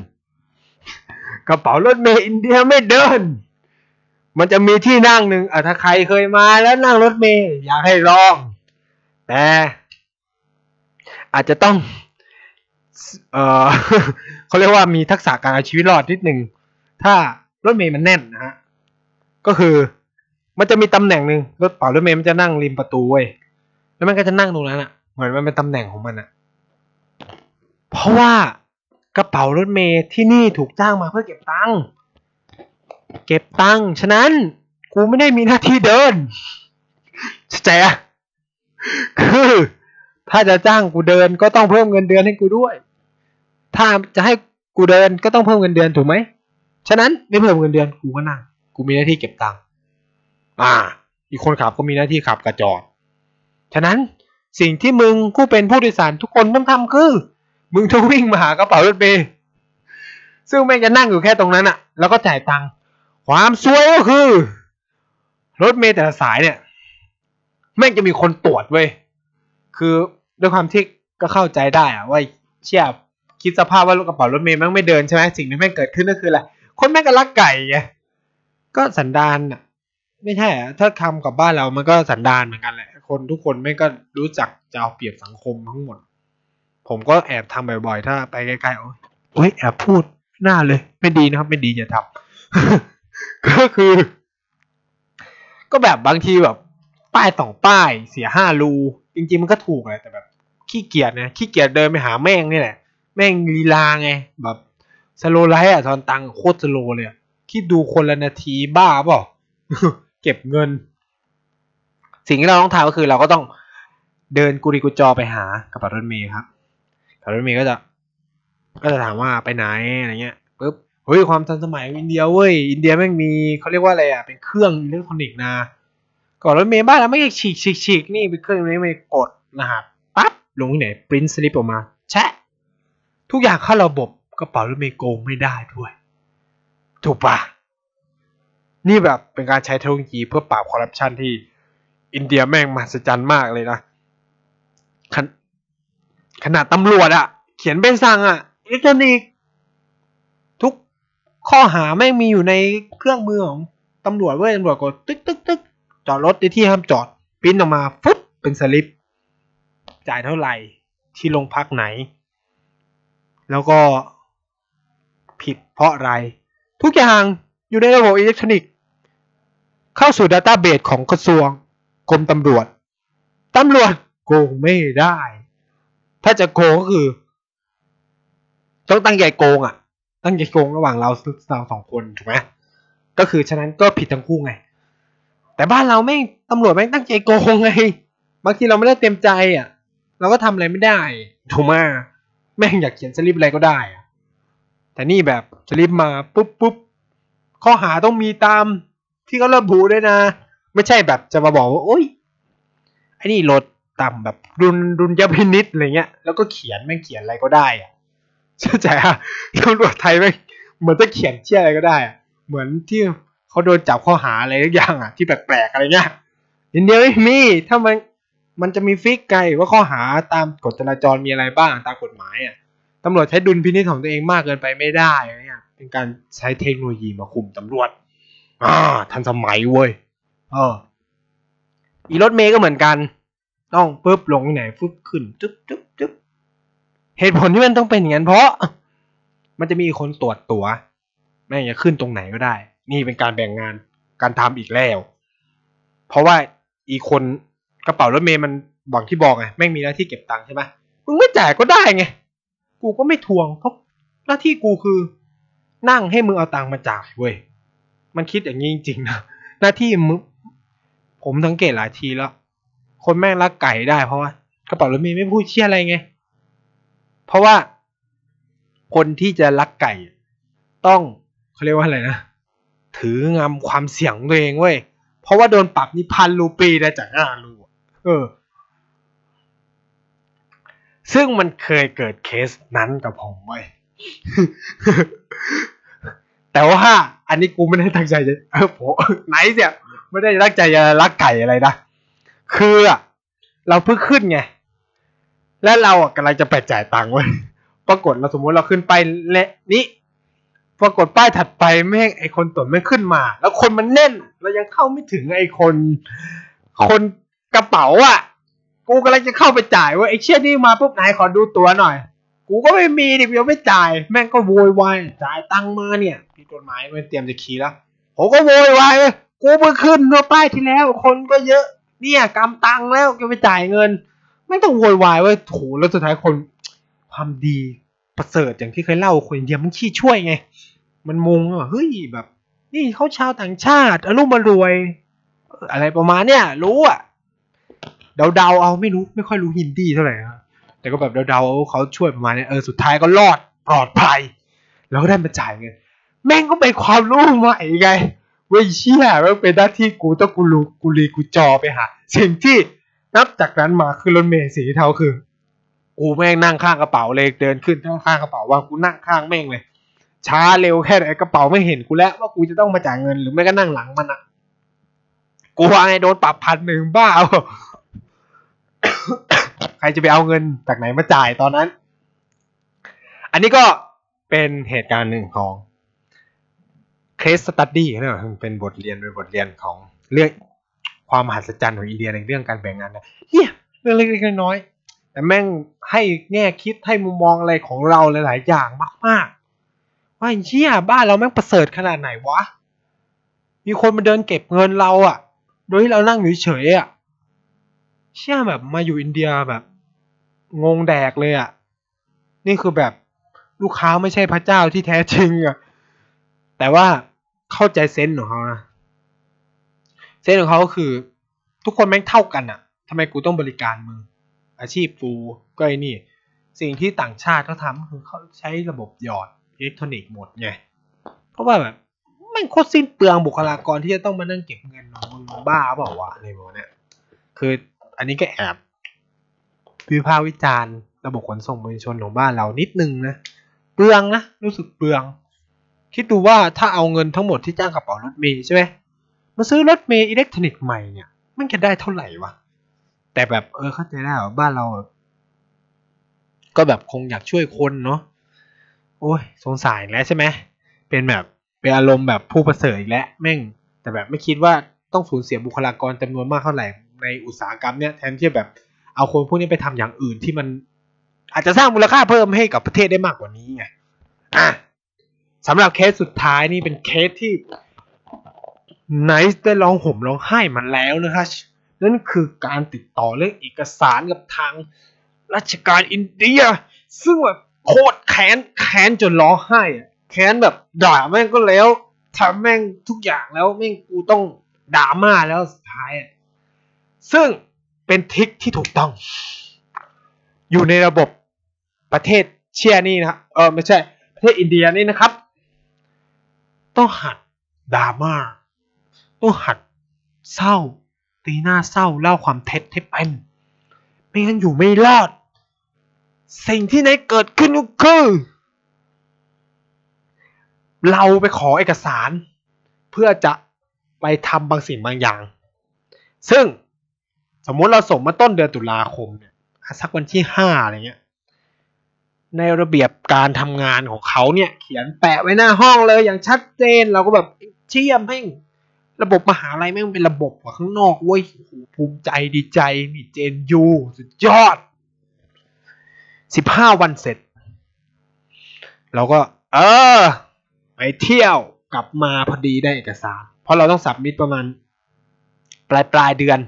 S1: กระเป๋ารถเมย์อินเดียไม่เดิน มันจะมีที่นั่งหนึ่งอะถ้าใครเคยมาแล้วนั่งรถเมย์อยากให้ลอง แต่ อาจจะต้อง เออเขาเรียกว่ามีทักษะการเอาชีวิตรอดนิดหนึ่ง ถ้ารถเมย์มันแน่นนะฮะ ก็คือมันจะมีตำแหน่งหนึ่งรถเป๋ารถเมย์มันจะนั่งริมประตูเว้ย แล้วมันก็จะนั่งตรงนั้นอะ เหมือนมันเป็นตำแหน่งของมันอะ เพราะว่ากระเป๋ารถเมย์ที่นี่ถูกจ้างมาเพื่อเก็บตังค์เก็บตังค์ฉะนั้นกูไม่ได้มีหน้าที่เดินเข้าใจอะคือ ถ้าจะจ้างกูเดินก็ต้องเพิ่มเงินเดือนให้กูด้วย ถ้าจะให้กูเดินก็ต้องเพิ่มเงินเดือนถูกไหม ฉะนั้นไม่เพิ่มเงินเดือนกูก็นั่ง กูมีหน้าที่เก็บตังค์ อ่า อีกคนขับก็มีหน้าที่ขับกระจอด ฉะนั้นสิ่งที่มึงผู้เป็นผู้โดยสารทุกคนต้องทำคือ มึงต้องวิ่งมาหากระเป๋ารถเมย์ซึ่งแม่งจะนั่งอยู่แค่ตรงนั้นอะแล้วก็จ่ายตังค์ ความซวยก็คือ รถเมล์แต่ละสายเนี่ย แม่งจะมีคนตรวจเว้ย คือด้วยความที่ก็เข้าใจได้อะว่าเชี่ยคิดสภาพว่ารถกระเป๋ารถเมล์แม่งไม่เดินใช่ไหมสิ่งที่แม่งเกิดขึ้นก็คืออะไรคนแม่งก็รักไก่ไงก็สันดานอะไม่ใช่อะถ้าทำกับบ้านเรามันก็สันดานเหมือนกันแหละ คนทุกคนไม่งก็รู้จักจะเอาเปรียบสังคมทั้งหมด ผมก็แอบทำบ่อยๆ ถ้าไปใกล้ๆโอ๊ยโยแอบพูดหน้าเลย ไม่ดีนะครับ ไม่ดีอย่าทำก็คือ ก็แบบบางทีแบบ ป้ายสองป้ายเสียห้ารู จริงๆมันก็ถูกแหละแต่แบบขี้เกียจนะขี้เกียจเดินไปหาแม่งนี่แหละ แม่งลีลาไงแบบ slow life อะทอนตังโคตร slow เลยคิดดูคนละนาทีบ้าเปล่าเก็บเงิน สิ่งที่เราต้องทำก็คือเราก็ต้องเดินกุลีกุจอไปหากระเป๋ารถเมล์ครับกระเป๋ารถเมล์ก็จะก็จะถามว่าไปไหนอะไรเงี้ยปุ๊บเฮ้ยความทันสมัยของอินเดียเว้ยอินเดียแม่งมีเขาเรียกว่าอะไรอะเป็นเครื่องอิเล็กทรอนิกส์นะ ก่อนรถเมย์บ้านเราไม่ใช่ฉีกฉีกฉีกนี่เป็นเครื่องนี้ไม่กดนะครับปั๊บลงที่ไหนปริ้นสลิปออกมา แชะ ทุกอย่างเข้าระบบกระเป๋ารถเมย์โกงไม่ได้ด้วย ถูกปะนี่แบบเป็นการใช้เทคโนโลยีเพื่อปราบคอร์รัปชันที่อินเดียแม่งมหัศจรรย์มากเลยนะ ขนขนาดตำรวจอะเขียนใบสั่งอะอิเล็กทรอนิกทุกข้อหาแม่งมีอยู่ในเครื่องมือของตำรวจเว้ยตำรวจกดตึ๊กตึ๊กตึ๊ก จอดรถในที่ห้ามจอดปิ้นออกมาฟึ๊บเป็นสลิป จ่ายเท่าไหร่ที่โรงพักไหน แล้วก็ผิดเพราะอะไร ทุกอย่างอยู่ในระบบอิเล็กทรอนิกส์ เข้าสู่ดัตต้าเบสของกระทรวงกรมตำรวจตำรวจโกงไม่ได้ ถ้าจะโกงก็คือ ต้องตั้งใจโกงอะ ตั้งใจโกงระหว่างเราเราสองคนถูกไหมก็คือฉะนั้นก็ผิดทั้งคู่ไง แต่บ้านเราไม่งตำรวจไม่งตั้งใจโกงไงบางทีเราไม่ได้เต็มใจอะ เราก็ทำอะไรไม่ได้ถูกไหมแม่งอยากเขียนสลิปอะไรก็ได้อะแต่นี่แบบสลิปมาปุ๊บปุ๊บข้อหาต้องมีตามที่เขาระบุด้วยนะ ไม่ใช่แบบจะมาบอกว่าโอ๊ยไอ้นี่ลดต่ำแบบรุนรุนยพินิษอะไรเงี้ย แล้วก็เขียนแม่งเขียนอะไรก็ได้อะเข้าใจอะตำรวจไทยแม่งเหมือนจะเขียนเชี่ยอะไรก็ได้อะเหมือนที่ เขาโดนจับข้อหาอะไรทุกอย่างอะที่แปลกๆอะไรเงี้ยอินเดียไม่มีถ้ามันมันจะมีฟิกไกว่าข้อหาตามกฎจราจรมีอะไรบ้างตามกฎหมายอะตำรวจใช้ดุลพินิจของตัวเองมากเกินไปไม่ได้อะไรเนี่ยเป็นการใช้เทคโนโลยีมาคุมตำรวจอ่าทันสมัยเว้ยเอออีรถเมย์ก็เหมือนกัน ต้องปุ๊บลงไหนฟึบขึ้นจึ๊บจึ๊บจึ๊บเหตุผลที่มันต้องเป็นอย่างนั้นเพราะ มันจะมีคนตรวจตัว๋วแม่งจะขึ้นตรงไหนก็ได้ นี่เป็นการแบ่งงานการทำอีกแล้ว เพราะว่าอีคนกระเป๋ารถเมย์มันบอกที่บอกไงแม่งมีหน้าที่เก็บตังค์ใช่ไหมมึงไม่จ่ายก็ได้ไง กูก็ไม่ทวง เพราะหน้าที่กูคือนั่งให้มึงเอาตังค์มาจ่ายเว้ยมันคิดอย่างนี้จริงๆนะหน้าที่มึงผมสังเกตหลายทีแล้ว คนแม่งรักไก่ได้เพราะว่ากระเป๋ารถเมย์ไม่พูดเชี่ยอะไรไง เพราะว่าคนที่จะรักไก่ ต้องเขาเรียกว่าอะไรนะ ถืองำความเสี่ยงตัวเองเว้ย เพราะว่าโดนปรับนี่พันรูปีได้จากห้ารูเออ ซึ่งมันเคยเกิดเคสนั้นกับผมเว้ย แต่ว่าอันนี้กูไม่ได้ตั้งใจจะเออผมไหนเสียไม่ได้ตั้งใจจะรักไก่อะไรนะ คืออะเราเพิ่งขึ้นไง แล้วเราอะกำลังจะไปจ่ายตังค์เว้ย ปรากฏเราสมมติเราขึ้นไปและนี้ ปรากฏป้ายถัดไปแม่งไอคนตรวจไม่ขึ้นมา แล้วคนมันแน่น เรายังเข้าไม่ถึงไอคน คนกระเป๋าอะ กูกำลังจะเข้าไปจ่ายเว่าไอเชี่ยนี่มาปุ๊บไหนขอดูตัวหน่อย กูก็ไม่มีดิยังไม่จ่าย แม่งก็โวยวายจ่ายตังค์มาเนี่ยผิดกฎหมายไม่เตรียมจะขี่แล้วผมก็โวยวายเลยกูเพิ่งขึ้นเมื่อป้ายที่แล้ว คนก็เยอะเนี่ยกำตังค์แล้วจะไปจ่ายเงิน ไม่ต้องโวยวายเว้ยโถแล้วสุดท้ายคนความดีประเสริฐอย่างที่เคยเล่าคนอินเดียมันขี้ช่วยไง มันมุงว่าเฮ้ยแบบ นี่เขาชาวต่างชาติอารมณ์มารวย อะไรประมาณเนี้ยรู้อะเดาๆเอาไม่รู้ไม่ค่อยรู้ฮินดีเท่าไหร่ครับแต่ก็แบบเดาๆเอาเขาช่วยประมาณเนี้ยเออสุดท้ายก็รอดปลอดภัย แล้วก็ได้มาจ่ายเงินแม่งก็เป็นความรู้ใหม่ไงเว้ยเชี่ยแม่งเป็นหน้าที่กูต้องกูรู้กูรีกูจอไปหาสิ่งที่นับจากนั้นมาคือรถเมล์สีเทาคือ กูแม่งนั่งข้างกระเป๋าเลยเดินขึ้นข้างข้างกระเป๋าวางกูนั่งข้างแม่งเลย ช้าเร็วแค่ไหนกระเป๋าไม่เห็นกูแล้วว่ากูจะต้องมาจ่ายเงินหรือไม่ก็นั่งหลังมันอะกูว่าไงโดนปรับพันหนึ่งบ้าใครจะไปเอาเงินจากไหนมาจ่ายตอนนั้น อันนี้ก็เป็นเหตุการณ์หนึ่งของ case study นะเป็นบทเรียนเป็นบทเรียนของเรื่องความมหัศจรรย์ของอินเดียในเรื่องการแบ่งงานนะเฮียเรื่องเล็กๆน้อยๆแต่แม่งให้แง่คิดให้มุมมองอะไรของเราหลายๆอย่างมาก ว่าเชี่ยบ้านเราแม่งประเสริฐขนาดไหนวะ มีคนมาเดินเก็บเงินเราอะ่ะโดยที่เรานั่งอยู่เฉยๆอะเชี่ยแบบมาอยู่อินเดียแบบ งงแดกเลยอะ่ะนี่คือแบบลูกค้าไม่ใช่พระเจ้าที่แท้จริงอะ่ะแต่ว่าเข้าใจเซนส์ของเขานะเซนส์ของเขาคือ ทุกคนแม่งเท่ากันอะ่ะทำไมกูต้องบริการมึง อาชีพกูก็ไอ้นี่ สิ่งที่ต่างชาติเขาทำคือเขาใช้ระบบหยอด อิเล็กทรอนิกส์หมดไงเพราะว่าแบบแม่โคตรสิ้นเปลืองบุคลากรที่จะต้องมานั่งเก็บเงินมึงบ้าเปล่าวะอะไรแบบเนี้ยคืออันนี้ก็แอบวิพากษ์วิจารณ์ระบบขนส่งมวลชนของบ้านเรานิดนึงนะเปลืองนะรู้สึกเปลือง คิดดูว่าถ้าเอาเงินทั้งหมดที่จ้างกระเป๋ารถเมย์ใช่ไหมมาซื้อรถเมย์อิเล็กทรอนิกส์ใหม่เนี่ยมันจะได้เท่าไหร่วะแต่แบบเออเข้าใจได้ว่าบ้านเรา ก็แบบคงอยากช่วยคนเนาะ โอ้ยสงสารแล้วใช่ไหมเป็นแบบเป็นอารมณ์แบบผู้ประเสริฐอีกแล้วแม่ง แต่แบบไม่คิดว่าต้องสูญเสียบุคลากรจำนวนมากเท่าไหร่ในอุตสาหกรรมเนี่ยแทนที่จะแบบเอาคนพวกนี้ไปทำอย่างอื่นที่มัน อาจจะสร้างมูลค่าเพิ่มให้กับประเทศได้มากกว่านี้ไงอะสำหรับเคสสุดท้ายนี่เป็นเคสที่ไนท์ได้ร้องห่มร้องไห้มาแล้วนะครับนั่นคือการติดต่อเรื่องเอกสารกับทางราชการอินเดีย ซึ่งแบบ โคตรแค้นแค้นจนร้องไห้อะแค้นแบบด่าแม่งก็แล้วทำแม่งทุกอย่างแล้วแม่งกูต้องด่ามาแล้วสุดท้ายอะซึ่งเป็น trick ที่ถูกต้อง อยู่ในระบบประเทศเชียนี่นะครับเออไม่ใช่ ประเทศอินเดียนี่นะครับ ต้องหัดดราม่าต้องหัดเศร้า ตีหน้าเศร้าเล่าความเท็จให้เป็นไม่งั้นอยู่ไม่รอด สิ่งที่ในเกิดขึ้นก็คือ เราไปขอเอกสาร เพื่อจะไปทำบางสิ่งบางอย่าง ซึ่งสมมุติเราส่งมาต้นเดือนตุลาคมเนี่ยสักวันที่ห้าอะไรเงี้ยในระเบียบการทำงานของเขาเนี่ย เขียนแปะไว้หน้าห้องเลยอย่างชัดเจนเราก็แบบเชี่ยมแม่งระบบมหาลัยแม่งเป็นระบบกว่าข้างนอกเว้ยภูมิใจดีใจมีเจนยูสุดยอด สิบห้าวันเสร็จ เราก็ เออ ไปเที่ยวกลับมาพอดีได้เอกสาร เพราะเราต้อง submit ประมาณ ปลายปลายเดือน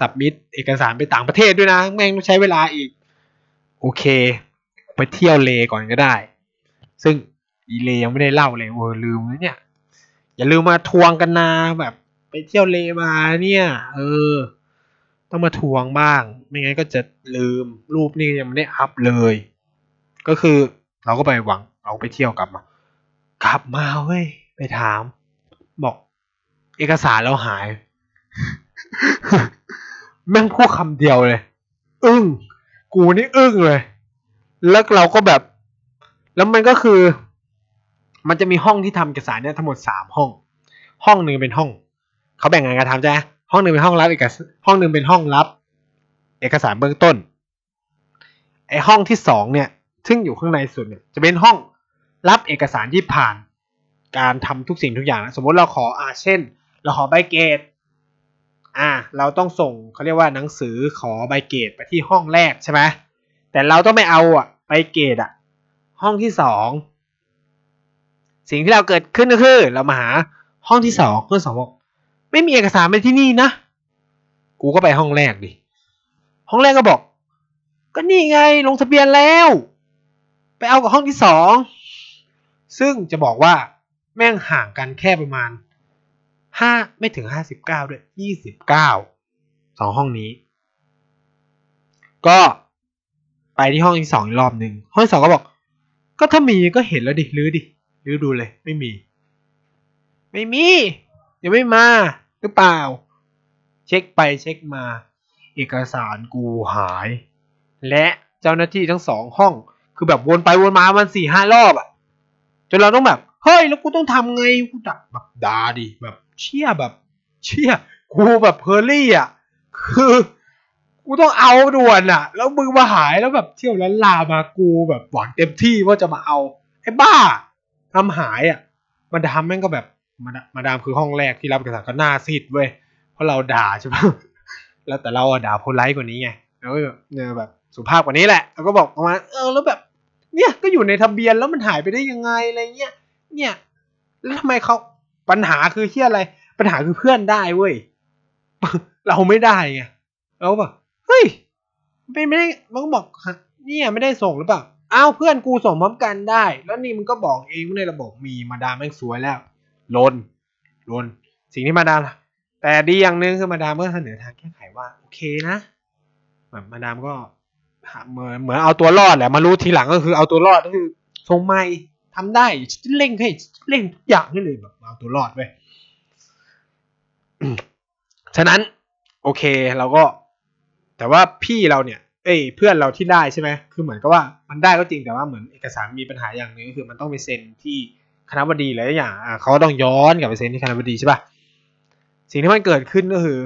S1: submit เอกสารไปต่างประเทศด้วยนะ แม่งต้องใช้เวลาอีก โอเค ไปเที่ยวเลห์ก่อนก็ได้ ซึ่งอีเลห์ยังไม่ได้เล่าเลยเว้ยลืมนะเนี่ย อย่าลืมมาทวงกันนะแบบ ไปเที่ยวเลห์มาเนี่ย เออ ต้องมาทวงบ้าง ไม่งั้นก็จะลืมรูปนี่ยังไม่ได้ up เลย ก็คือเราก็ไปหวังเอาไปเที่ยวกลับมา กลับมาเว้ยไปถาม บอก เอกสารเราหาย แม่งพูดคำเดียวเลย อึ้งกูนี่อึ้งเลย แล้วเราก็แบบ แล้วมันก็คือ มันจะมีห้องที่ทำเอกสารเนี่ยทั้งหมดสามห้อง ห้องหนึ่งเป็นห้อง เขาแบ่งงานกันทำใช่ไหม ห้องหนึ่งเป็นห้องรับเอกสารห้องหนึ่งเป็นห้องรับ เอกสารเบื้องต้น ไอห้องที่สองเนี่ย ซึ่งอยู่ข้างในสุดเนี่ย จะเป็นห้องรับเอกสารที่ผ่านการทำทุกสิ่งทุกอย่างนะสมมติเราขออ่าเช่น เราขอใบเกรดอ่า เราต้องส่งเขาเรียกว่าหนังสือขอใบเกรดไปที่ห้องแรกใช่ไหมแต่เราต้องไม่เอาอะใบเกรดอะ ห้องที่สองสิ่งที่เราเกิดขึ้นก็คือ เรามาหาห้องที่สองห้องที่สองบอก ไม่มีเอกสารไปที่นี่นะ กูก็ไปห้องแรกดิ ห้องแรกก็บอก ก็นี่ไงลงทะเบียนแล้ว ไปเอากับห้องที่สอง ซึ่งจะบอกว่าแม่งห่างกันแค่ประมาณห้าไม่ถึงห้าสิบเก้าด้วยยี่สิบเก้าสองห้องนี้ ก็ไปที่ห้องที่สองอีกรอบหนึ่งห้องที่สองก็บอก ก็ถ้ามีก็เห็นแล้วดิรื้อดิรื้อดูเลย ไม่มี ไม่มียังไม่มา หรือเปล่า เช็คไปเช็คมา เอกสารกูหาย และเจ้าหน้าที่ทั้งสองห้อง คือแบบวนไปวนมามันสี่ห้ารอบอะจนเราต้องแบบ เฮ้ย แล้วกูต้องทำไงกูดักแบบดาดิแบบเชี่ยแบบเชี่ยกูแบบ hurry อะ คือกูต้องเอาด่วนอะ แล้วมึงมาหายแล้วแบบเที่ยวลั้ลลามากูแบบหวังเต็มที่ว่าจะมาเอาไอ้บ้าทำหายอะมาดามแม่งก็แบบ มาดามาดามคือห้องแรกที่รับเอกสารก็หน้าซีดเว้ยเพราะเราด่าใช่ปะแล้วแต่เราอะด่าโพลไลท์กว่านี้ไงแล้วก็เนี่ยแบบสุภาพกว่านี้แหละแล้วก็บอกประมาณเออแล้วแบบ เนี่ยก็อยู่ในทะเบียนแล้วมันหายไปได้ยังไงอะไรเงี้ยเนี่ยแล้วทำไมเขาปัญหาคือเฮียอะไร ปัญหาคือเพื่อนได้เว้ยเราไม่ได้ไงเราก็แบบเฮ้ยเป็นไม่ได้มันก็บอกฮะเนี่ยไม่ได้ส่งหรือเปล่าอ้าวเพื่อนกูส่งพร้อมกันได้ แล้วนี่มันก็บอกเองว่าในระบบมีมาดามแม่งสวยแล้ว ลนลนสิ่งที่มาดามแต่ดีอย่างหนึ่งคือมาดามก็เสนอทางแก้ไขว่าโอเคนะแบบมาดามก็เหมือนเหมือนเอาตัวรอดแหละมารู้ทีหลังก็คือเอาตัวรอดก็คือส่งไม่ทำได้เร่งให้เร่งทุกอย่างให้เลยแบบเอาตัวรอดเว้ยฉะนั้นโอเคเราก็ แต่ว่าพี่เราเนี่ย เอ้ยเพื่อนเราที่ได้ใช่ไหมคือเหมือนกับว่ามันได้ก็จริงแต่ว่าเหมือนเอกสารมีปัญหาอย่างหนึ่งก็คือมันต้องไปเซ็นที่ คณะบดีหลายอย่างเขาต้องย้อนกลับไปเซ็นที่คณะบดีใช่ปะสิ่งที่มันเกิดขึ้นก็คือ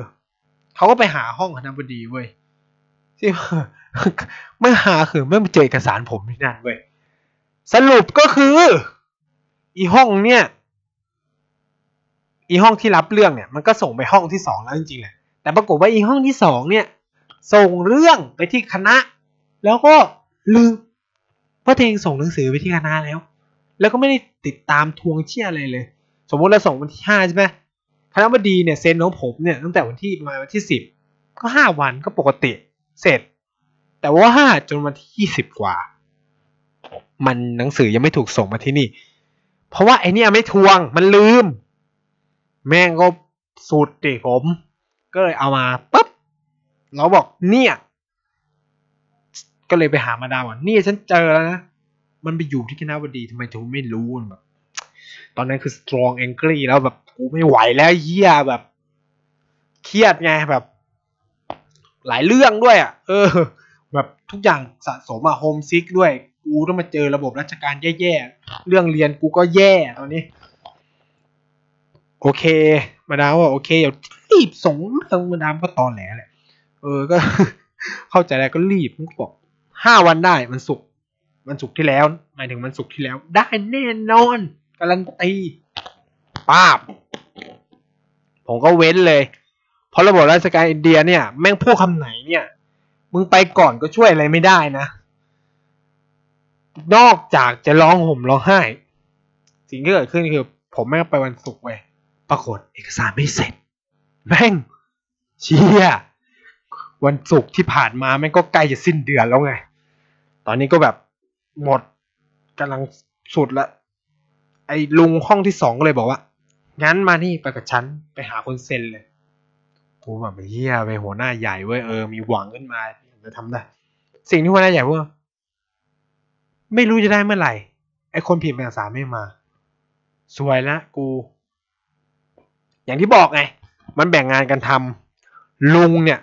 S1: เขาก็ไปหาห้องคณะบดีเว้ยที่ไม่หาคือไม่เจอเอกสารผมที่นั่นเว้ยสรุปก็คือ อีห้องเนี่ย อีห้องที่รับเรื่องเนี่ย มันก็ส่งไปห้องที่สองแล้วจริงๆแหละแต่ปรากฏว่าอีห้องที่สองเนี่ย ส่งเรื่องไปที่คณะ แล้วก็ลืมว่าตัวเองส่งหนังสือไปที่คณะแล้ว แล้วก็ไม่ได้ติดตามทวงเชี่ยอะไรเลย สมมติเราส่งวันที่ห้าใช่ไหมคณะบดีเนี่ยเซ็นของผมเนี่ยตั้งแต่วันที่ประมาณวันที่สิบก็ห้าวันก็ปกติเสร็จ แต่ว่าห้าจนวันที่ยี่สิบกว่า มันหนังสือยังไม่ถูกส่งมาที่นี่ เพราะว่าไอเนี่ยไม่ทวงมันลืม แม่งก็สุดดิผม ก็เลยเอามาปุ๊บเราบอกเนี่ย ก็เลยไปหามาดามว่าเนี่ยฉันเจอแล้วนะ มันไปอยู่ที่คณะบดีทำไมถึงไม่รู้แบบ ตอนนั้นคือ strong angry แล้วแบบกูไม่ไหวแล้วเหี้ยแบบ เครียดไงแบบ หลายเรื่องด้วยอะ เออ แบบทุกอย่างสะสมอะโฮมซิกด้วย กูต้องมาเจอระบบราชการแย่ๆ เรื่องเรียนกูก็แย่ตอนนี้ โอเค มาดามว่าโอเคเดี๋ยวรีบส่งเรื่องมาดามก็ตอนแหลแหละ เออก็ เข้าใจแล้วก็รีบมันก็บอกห้าวันได้มันสุก มันสุกร์ที่แล้ว หมายถึงมันสุกร์ที่แล้ว ได้แน่นอน การันตีป้าบ ผมก็เว้นเลย เพราะระบบราชการอินเดียเนี่ย แม่งพูดคำไหนเนี่ย มึงไปก่อนก็ช่วยอะไรไม่ได้นะ นอกจากจะร้องห่มร้องไห้ สิ่งที่เกิดขึ้นคือ ผมแม่งไปวันศุกร์เว้ยปรากฏเอกสารไม่เสร็จ แม่งเชี่ยวันศุกร์ที่ผ่านมาแม่งก็ใกล้จะสิ้นเดือนแล้วไง ตอนนี้ก็แบบ หมดกำลังสุดละไอ้ลุงห้องที่สองก็เลยบอกว่า งั้นมานี่ไปกับฉันไปหาคนเซ็นเลยกูแบบเฮียไปหัวหน้าใหญ่เว้ยเออมีหวังขึ้นมาจะทำได้ สิ่งที่หัวหน้าใหญ่ว่า ไม่รู้จะได้เมื่อไหร่ ไอ้คนผิดเอกสาไม่มา สวยละกู อย่างที่บอกไง มันแบ่งงานกันทำลุงเนี่ย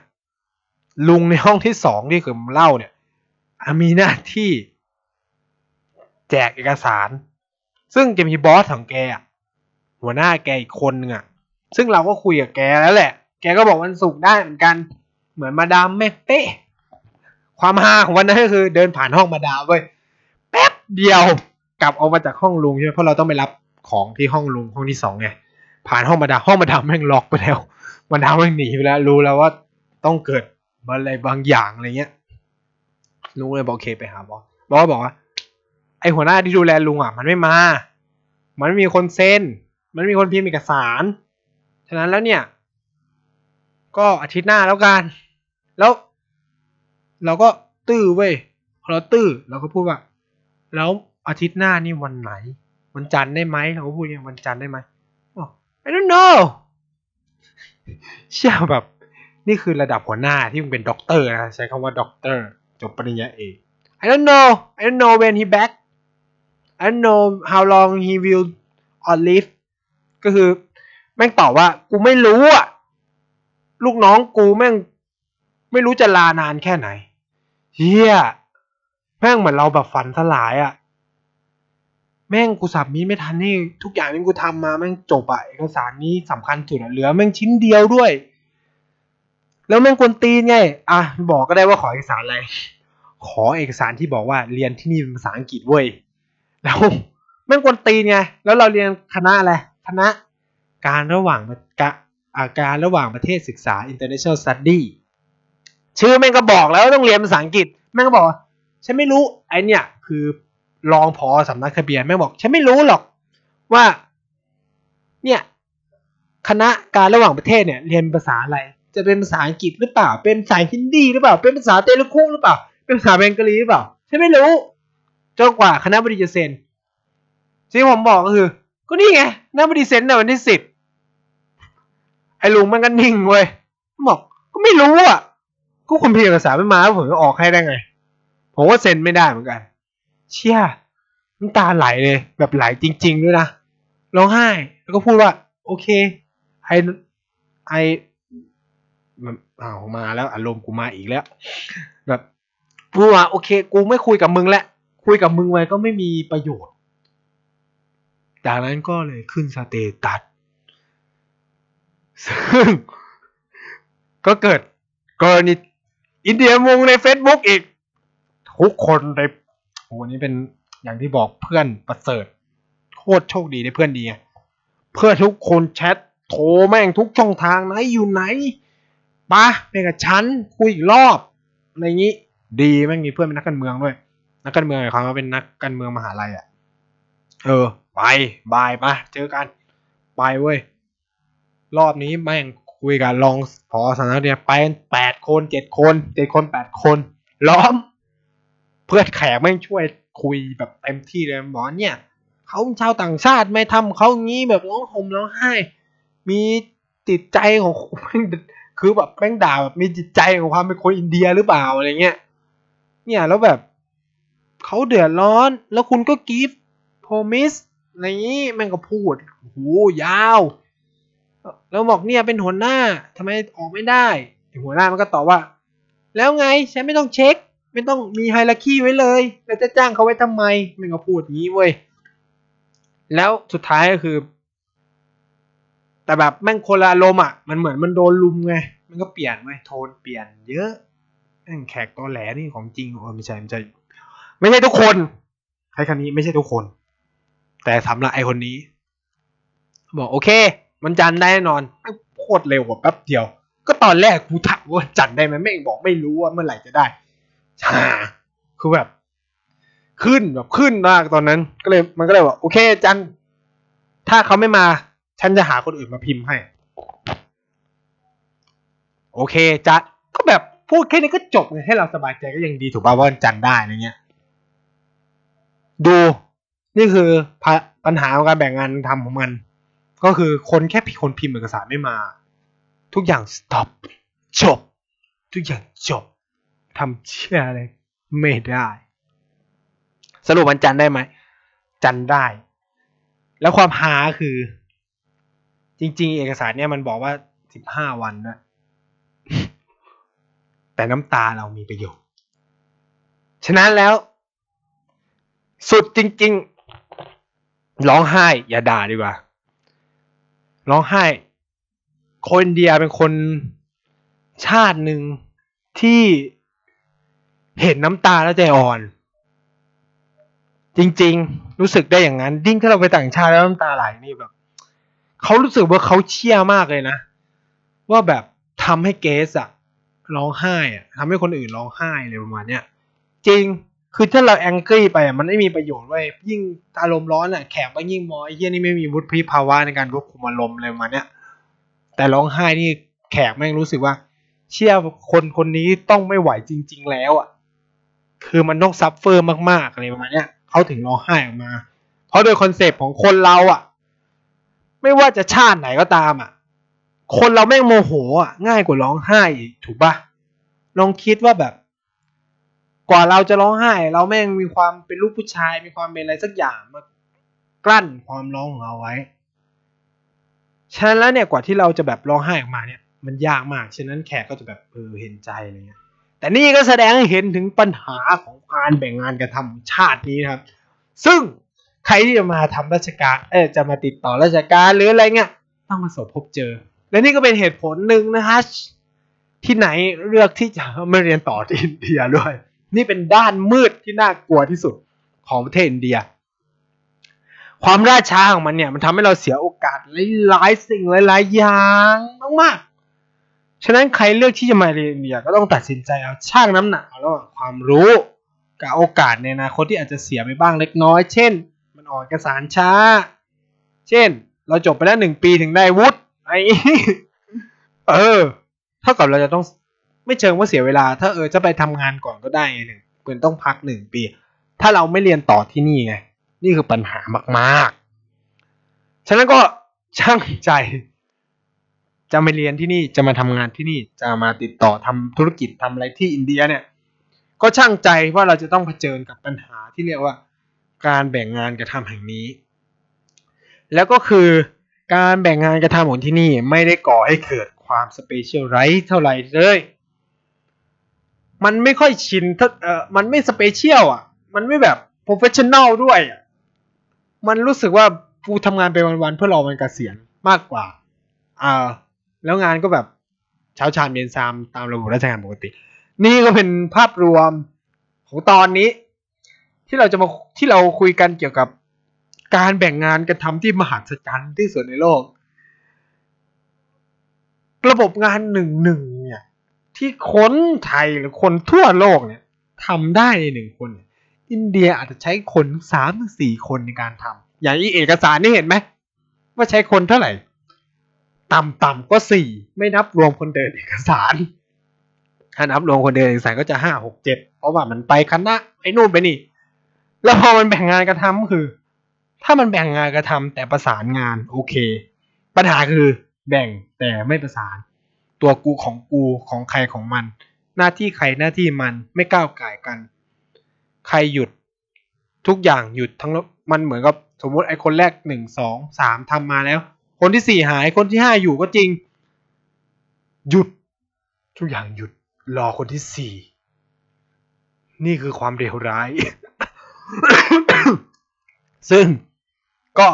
S1: ลุงในห้องที่สองที่คือเล่าเนี่ยมีหน้าที่ แจกเอกสาร ซึ่งจะมีบอสของแกอะหัวหน้าแกอีกคนนึงอะ ซึ่งเราก็คุยกับแกแล้วแหละ แกก็บอกวันศุกร์ได้เหมือนกัน เหมือนมาดามแม่เป๊ะ ความฮาของวันนั้นก็คือเดินผ่านห้องมาดามเว้ย แป๊บเดียวกลับออกมาจากห้องลุงใช่ไหมเพราะเราต้องไปรับของที่ห้องลุงห้องที่สองไง ผ่านห้องมาดามห้องมาดามแม่งล็อกไปแล้วมาดามแม่งหนีไปแล้ว รู้แล้วว่าต้องเกิดอะไรบางอย่างอะไรเงี้ยลุงเลยบอกโอเคไปหาบอสบอสบอกว่า ไอหัวหน้าที่ดูแลลุงอะ มันไม่มา มันไม่มีคนเซ็น มันไม่มีคนพิมพ์เอกสาร ฉะนั้นแล้วเนี่ย ก็อาทิตย์หน้าแล้วกัน แล้ว เราก็ตื้อเว้ยพอเราตื้อเราก็พูดว่า แล้วอาทิตย์หน้านี่วันไหน วันจันทร์ได้ไหมเราก็พูดอย่างวันจันทร์ได้ไหมอ๋อ I don't know เชื่อแบบ นี่คือระดับหัวหน้าที่มึงเป็นด็อกเตอร์นะใช้คำว่าด็อกเตอร์จบปริญญาเอก I don't know I don't know when he back I don't know how long he will on leave ก็คือ แม่งตอบว่า กูไม่รู้อะ ลูกน้องกูแม่ง ไม่รู้จะลานานแค่ไหนเฮียแม่งเหมือนเราแบบฝันสลายอะ แม่งกู submit ไม่ทันนี่ ทุกอย่างที่กูทำมาแม่งจบอะ เอกสารนี้สำคัญสุดอะเหลือแม่งชิ้นเดียวด้วย แล้วแม่งควรตีนไง อะ บอกก็ได้ว่าขอเอกสารอะไร ขอเอกสารที่บอกว่าเรียนที่นี่เป็นภาษาอังกฤษเว้ย แล้วม่งกวนตีนไง แล้วเราเรียนคณะอะไร คณะการระหว่างกะอาการระหว่างประเทศศึกษา international study ชื่อแม่งก็บอกแล้วต้องเรียนภาษาอังกฤษ แม่งก็บอก ฉันไม่รู้ไอเนี่ยคือรองพอสำนักทะเบียนแม่งบอก ฉันไม่รู้หรอกว่า เนี่ยคณะการระหว่างประเทศเนี่ยเรียนภาษาอะไร จะเป็นภาษาอังกฤษหรือเปล่า เป็นภาษาฮินดีหรือเปล่า เป็นภาษาเตลุกุหรือเปล่า เป็นภาษาเบงกาลีหรือเปล่า ฉันไม่รู้ จนกว่าคณะบดีจะเซ็นสิ่งที่ผมบอกก็คือ ก็นี่ไงคณะบดีเซ็นในวันที่สิบไอ้ลุงมันก็นิ่งเว้ยบอกก็ไม่รู้อะก็คนพิมพ์เอกสารไม่มาผมจะออกให้ได้ไง ผมว่าเซ็นไม่ได้เหมือนกัน เชี่ยน้ำตาไหลเลยแบบไหลจริง ๆ ด้วยนะร้องไห้ แล้วก็พูดว่า โอเคไอไอมันอ้าวมาแล้วอารมณ์กูมาอีกแล้ว แบบพูดว่าโอเค กูไม่คุยกับมึงแล้ว คุยกับมึงไว้ก็ไม่มีประโยชน์ จากนั้นก็เลยขึ้นสเตตัสซึ่งก็เกิดกรณีอินเดียมุงใน Facebook อีก ทุกคนในโอ้นี่เป็นอย่างที่บอกเพื่อนประเสริฐโคตรโชคดีได้เพื่อนดีไงเพื่อนทุกคนแชทโทรแม่งทุกช่องทางไหนอยู่ไหนปะไปกับฉันคุยอีกรอบ อะไรงนี้ ดีแม่งมีเพื่อนเป็นนักการเมืองด้วย นักการเมืองหมายความว่าเป็นนักการเมืองมหาลัยอะ เออ ไปบายปะเจอกัน ไปเว้ย รอบนี้แม่งคุยกับรองพอสนักเนี่ยไปแปดคนเจ็ดคนเจ็ดคนแปดคน ล้อม เพื่อนแขกแม่งช่วยคุยแบบเต็มที่เลยบอกเนี่ยเขาชาวต่างชาติไม่ทำเขางี้แบบร้องห่มร้องไห้ มีจิตใจของแม่งคือแบบแม่งด่าแบบมีจิตใจของความเป็นคนอินเดียหรือเปล่าอะไรเงี้ย เนี่ยแล้วแบบ เขาเดือดร้อน แล้วคุณก็กิฟโพมิสอะไรอย่างนี้แม่งก็พูดโหยาว แล้วบอกเนี่ยเป็นหัวหน้าทำไมออกไม่ได้หัวหน้ามันก็ตอบว่า แล้วไงฉันไม่ต้องเช็ค ไม่ต้องมีไฮรักี้ไว้เลย แล้วจะจ้างเขาไว้ทำไมมันก็พูดอย่างนี้เว้ย แล้วสุดท้ายก็คือ แต่แบบแม่งโคลารมอะ มันเหมือนมันโดนลุมไง มันก็เปลี่ยนไว้โทนเปลี่ยนเยอะแม่งแขกตัวแหลนี่ของจริงโอ้ไม่ใช่ไม่ใช่ ไม่ใช่ทุกคนใช้คำนี้ไม่ใช่ทุกคน แต่สำหรับไอคนนี้ บอกโอเค มันจันได้แน่นอนโคตรเร็วกว่าแป๊บเดียว ก็ตอนแรกกูถามว่าจันได้ไหมแม่งบอกไม่รู้ว่าเมื่อไหร่จะได้ช่าคือแบบ ขึ้นแบบขึ้นมากตอนนั้น ก็เลยมันก็เลยบอกโอเค จันถ้าเขาไม่มา ฉันจะหาคนอื่นมาพิมพ์ให้ โอเคจัดก็แบบพูดแค่นี้ก็จบไงให้เราสบายใจก็ยังดีถูกป่าวว่าจันได้อะไรเงี้ย ดูนี่คือปัญหาของการแบ่งงานทำของมัน ก็คือคนแค่พิคนพิมพ์เอกสารไม่มา ทุกอย่าง stop จบ ทุกอย่างจบทำเชื่ออะไรไม่ได้ สรุปมันจันได้ไหม จันได้ แล้วความหาคือ จริง ๆ เอกสารเนี่ยมันบอกว่าสิบห้าวันนะแต่น้ำตาเรามีประโยชน์ ฉะนั้นแล้ว สุดจริง ๆ ร้องไห้ อย่าด่าดีกว่า ร้องไห้ คนเดียเป็นคนชาติหนึ่งที่เห็นน้ำตาแล้วใจอ่อน จริง ๆ รู้สึกได้อย่างนั้นยิ่งถ้าเราไปต่างชาติแล้วน้ำตาไหลนี่แบบเขารู้สึกว่าเขาเชี่ยมากเลยนะ ว่าแบบทำให้เกสอะร้องไห้อะทำให้คนอื่นร้องไห้เลยประมาณเนี้ยจริง คือถ้าเราแองกี้ไปอะมันไม่มีประโยชน์เว้ยยิ่งอารมณ์ร้อนอะแขกก็ยิ่งมอไอ้เหี้ยนี่ไม่มีวุฒิภาวะในการควบคุมอารมณ์เลยปรมาเนี้ยแต่ร้องไห้นี่แขกแม่งรู้สึกว่า เชื่อคนคนนี้ต้องไม่ไหวจริง ๆ แล้วอะ คือมันต้องซัฟเฟอร์มากๆอะไรประมาณเนี้ยเขาถึงร้องไห้ออกมา เพราะโดยคอนเซปต์ของคนเราอะ ไม่ว่าจะชาติไหนก็ตามอะ คนเราแม่งโมโหอะง่ายกว่าร้องไห้อีกถูกปะลองคิดว่าแบบ กว่าเราจะร้องไห้ เราแม่งมีความเป็นลูกผู้ชาย มีความเป็นอะไรสักอย่างมากลั้นความร้องของเราไว้ ฉะนั้นแล้วเนี่ยกว่าที่เราจะแบบร้องไห้ออกมาเนี่ย มันยากมาก ฉะนั้นแขกก็จะแบบเออเห็นใจอะไรเงี้ย แต่นี่ก็แสดงให้เห็นถึงปัญหาของการแบ่งงานการทำชาตินี้นะครับ ซึ่งใครที่จะมาทำราชการ เออจะมาติดต่อราชการหรืออะไรเงี้ย ต้องมาสบพบเจอ และนี่ก็เป็นเหตุผลหนึ่งนะฮะที่ไหนเลือกที่จะมาเรียนต่อที่อินเดียด้วย นี่เป็นด้านมืดที่น่ากลัวที่สุดของประเทศอินเดีย ความล่าช้าของมันเนี่ยมันทำให้เราเสียโอกาสหลายๆสิ่งหลายๆอย่างมากๆ ฉะนั้นใครเลือกที่จะมาเรียนอินเดียก็ต้องตัดสินใจเอาช่างน้ำหนักเอาระหว่างความรู้กับโอกาสในอนาคตที่อาจจะเสียไปบ้างเล็กน้อย เช่น มันออกเอกสารช้า เช่น เราจบไปแล้วหนึ่งปีถึงได้วุฒิไอ้เออ เท่ากับเราจะต้อง ไม่เชิงว่าเสียเวลา ถ้าเออจะไปทำงานก่อนก็ได้หนึ่งเปือนต้องพักหนึ่งปี ถ้าเราไม่เรียนต่อที่นี่ไง นี่คือปัญหามากๆ ฉะนั้นก็ช่างใจ จะมาเรียนที่นี่จะมาทำงานที่นี่จะมาติดต่อทำธุรกิจทำอะไรที่อินเดียเนี่ย ก็ชั่งใจว่าเราจะต้องเผชิญกับปัญหาที่เรียกว่า การแบ่งงานกันทำแห่งนี้ แล้วก็คือการแบ่งงานกันทำของที่นี่ไม่ได้ก่อให้เกิดความ specialize เท่าไหร่เลย มันไม่ค่อยชินเออมันไม่ special อะ มันไม่แบบ professional ด้วยอะมันรู้สึกว่ากูทำงานไปวันๆเพื่อรอมันเกษียณมากกว่าอ่าแล้วงานก็แบบเช้าชามเย็นซามตามระบบราชการปกติ นี่ก็เป็นภาพรวมของตอนนี้ ที่เราจะมาที่เราคุยกันเกี่ยวกับการแบ่งงานกันทำที่มหัศจรรย์ที่สุดในโลก ระบบงานหนึ่งหนึ่ง ที่คนไทยหรือคนทั่วโลกเนี่ยทำได้ในหนึ่งคน อินเดียอาจจะใช้คนสามสี่คนในการทำอย่างอีเอกสารนี่เห็นไหมว่าใช้คนเท่าไหร่ ต่ำๆก็สี่ไม่นับรวมคนเดินเอกสารถ้านับรวมคนเดินเอกสารก็จะห้าหกเจ็ดเพราะว่ามันไปคณะไอ้นู่นไปนี่ แล้วพอมันแบ่งงานกระทำคือ ถ้ามันแบ่งงานกระทำแต่ประสานงานโอเค ปัญหาคือแบ่งแต่ไม่ประสาน ตัวกูของกูของใครของมัน หน้าที่ใครหน้าที่มันไม่ก้าวไก่ายกัน ใครหยุดทุกอย่างหยุดทั้งมันเหมือนกับสมมติไอ้คนแรกหนึ่งสองสามทำมาแล้ว คนที่สี่หายคนที่ห้าอยู่ก็จริง หยุด ทุกอย่างหยุดรอคนที่สี่นี่คือความเลวร้าย ซึ่งก็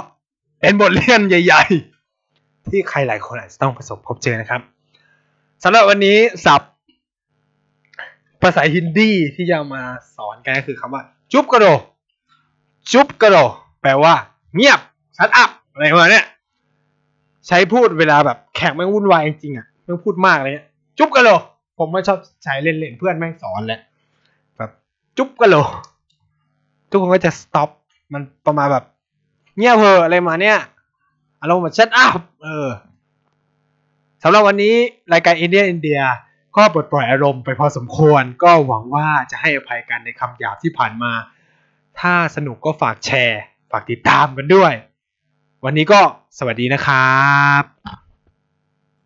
S1: เป็นบทเรียนใหญ่ ๆ ที่ใครหลายคนอาจจะต้องประสบพบเจอนะครับ สำหรับวันนี้ศัพท์ ภาษาฮินดีที่จะมาสอนกันก็คือคำว่า จุบกระโด จุบกระโด แปลว่า เงียบชัดอัพอะไรประมาณเนี้ยใช้พูดเวลาแบบแขกแม่งวุ่นวายจริงๆอะแม่งพูดมากเลยเนี่ยจุบกระโดผมไม่ชอบใช้เล่นๆเพื่อนแม่งสอนแหละแบบจุบกระโดทุกคนก็จะ stop มันประมาณแบบ เงียบเพออะไรมาเนี่ยอารมณ์แบบชัดอัพเออ สำหรับวันนี้รายการอินเดียอินเดียก็ปลดปล่อยอารมณ์ไปพอสมควร ก็หวังว่าจะให้อภัยกันในคำหยาบที่ผ่านมา ถ้าสนุกก็ฝากแชร์ ฝากติดตามกันด้วย วันนี้ก็สวัสดีนะครับ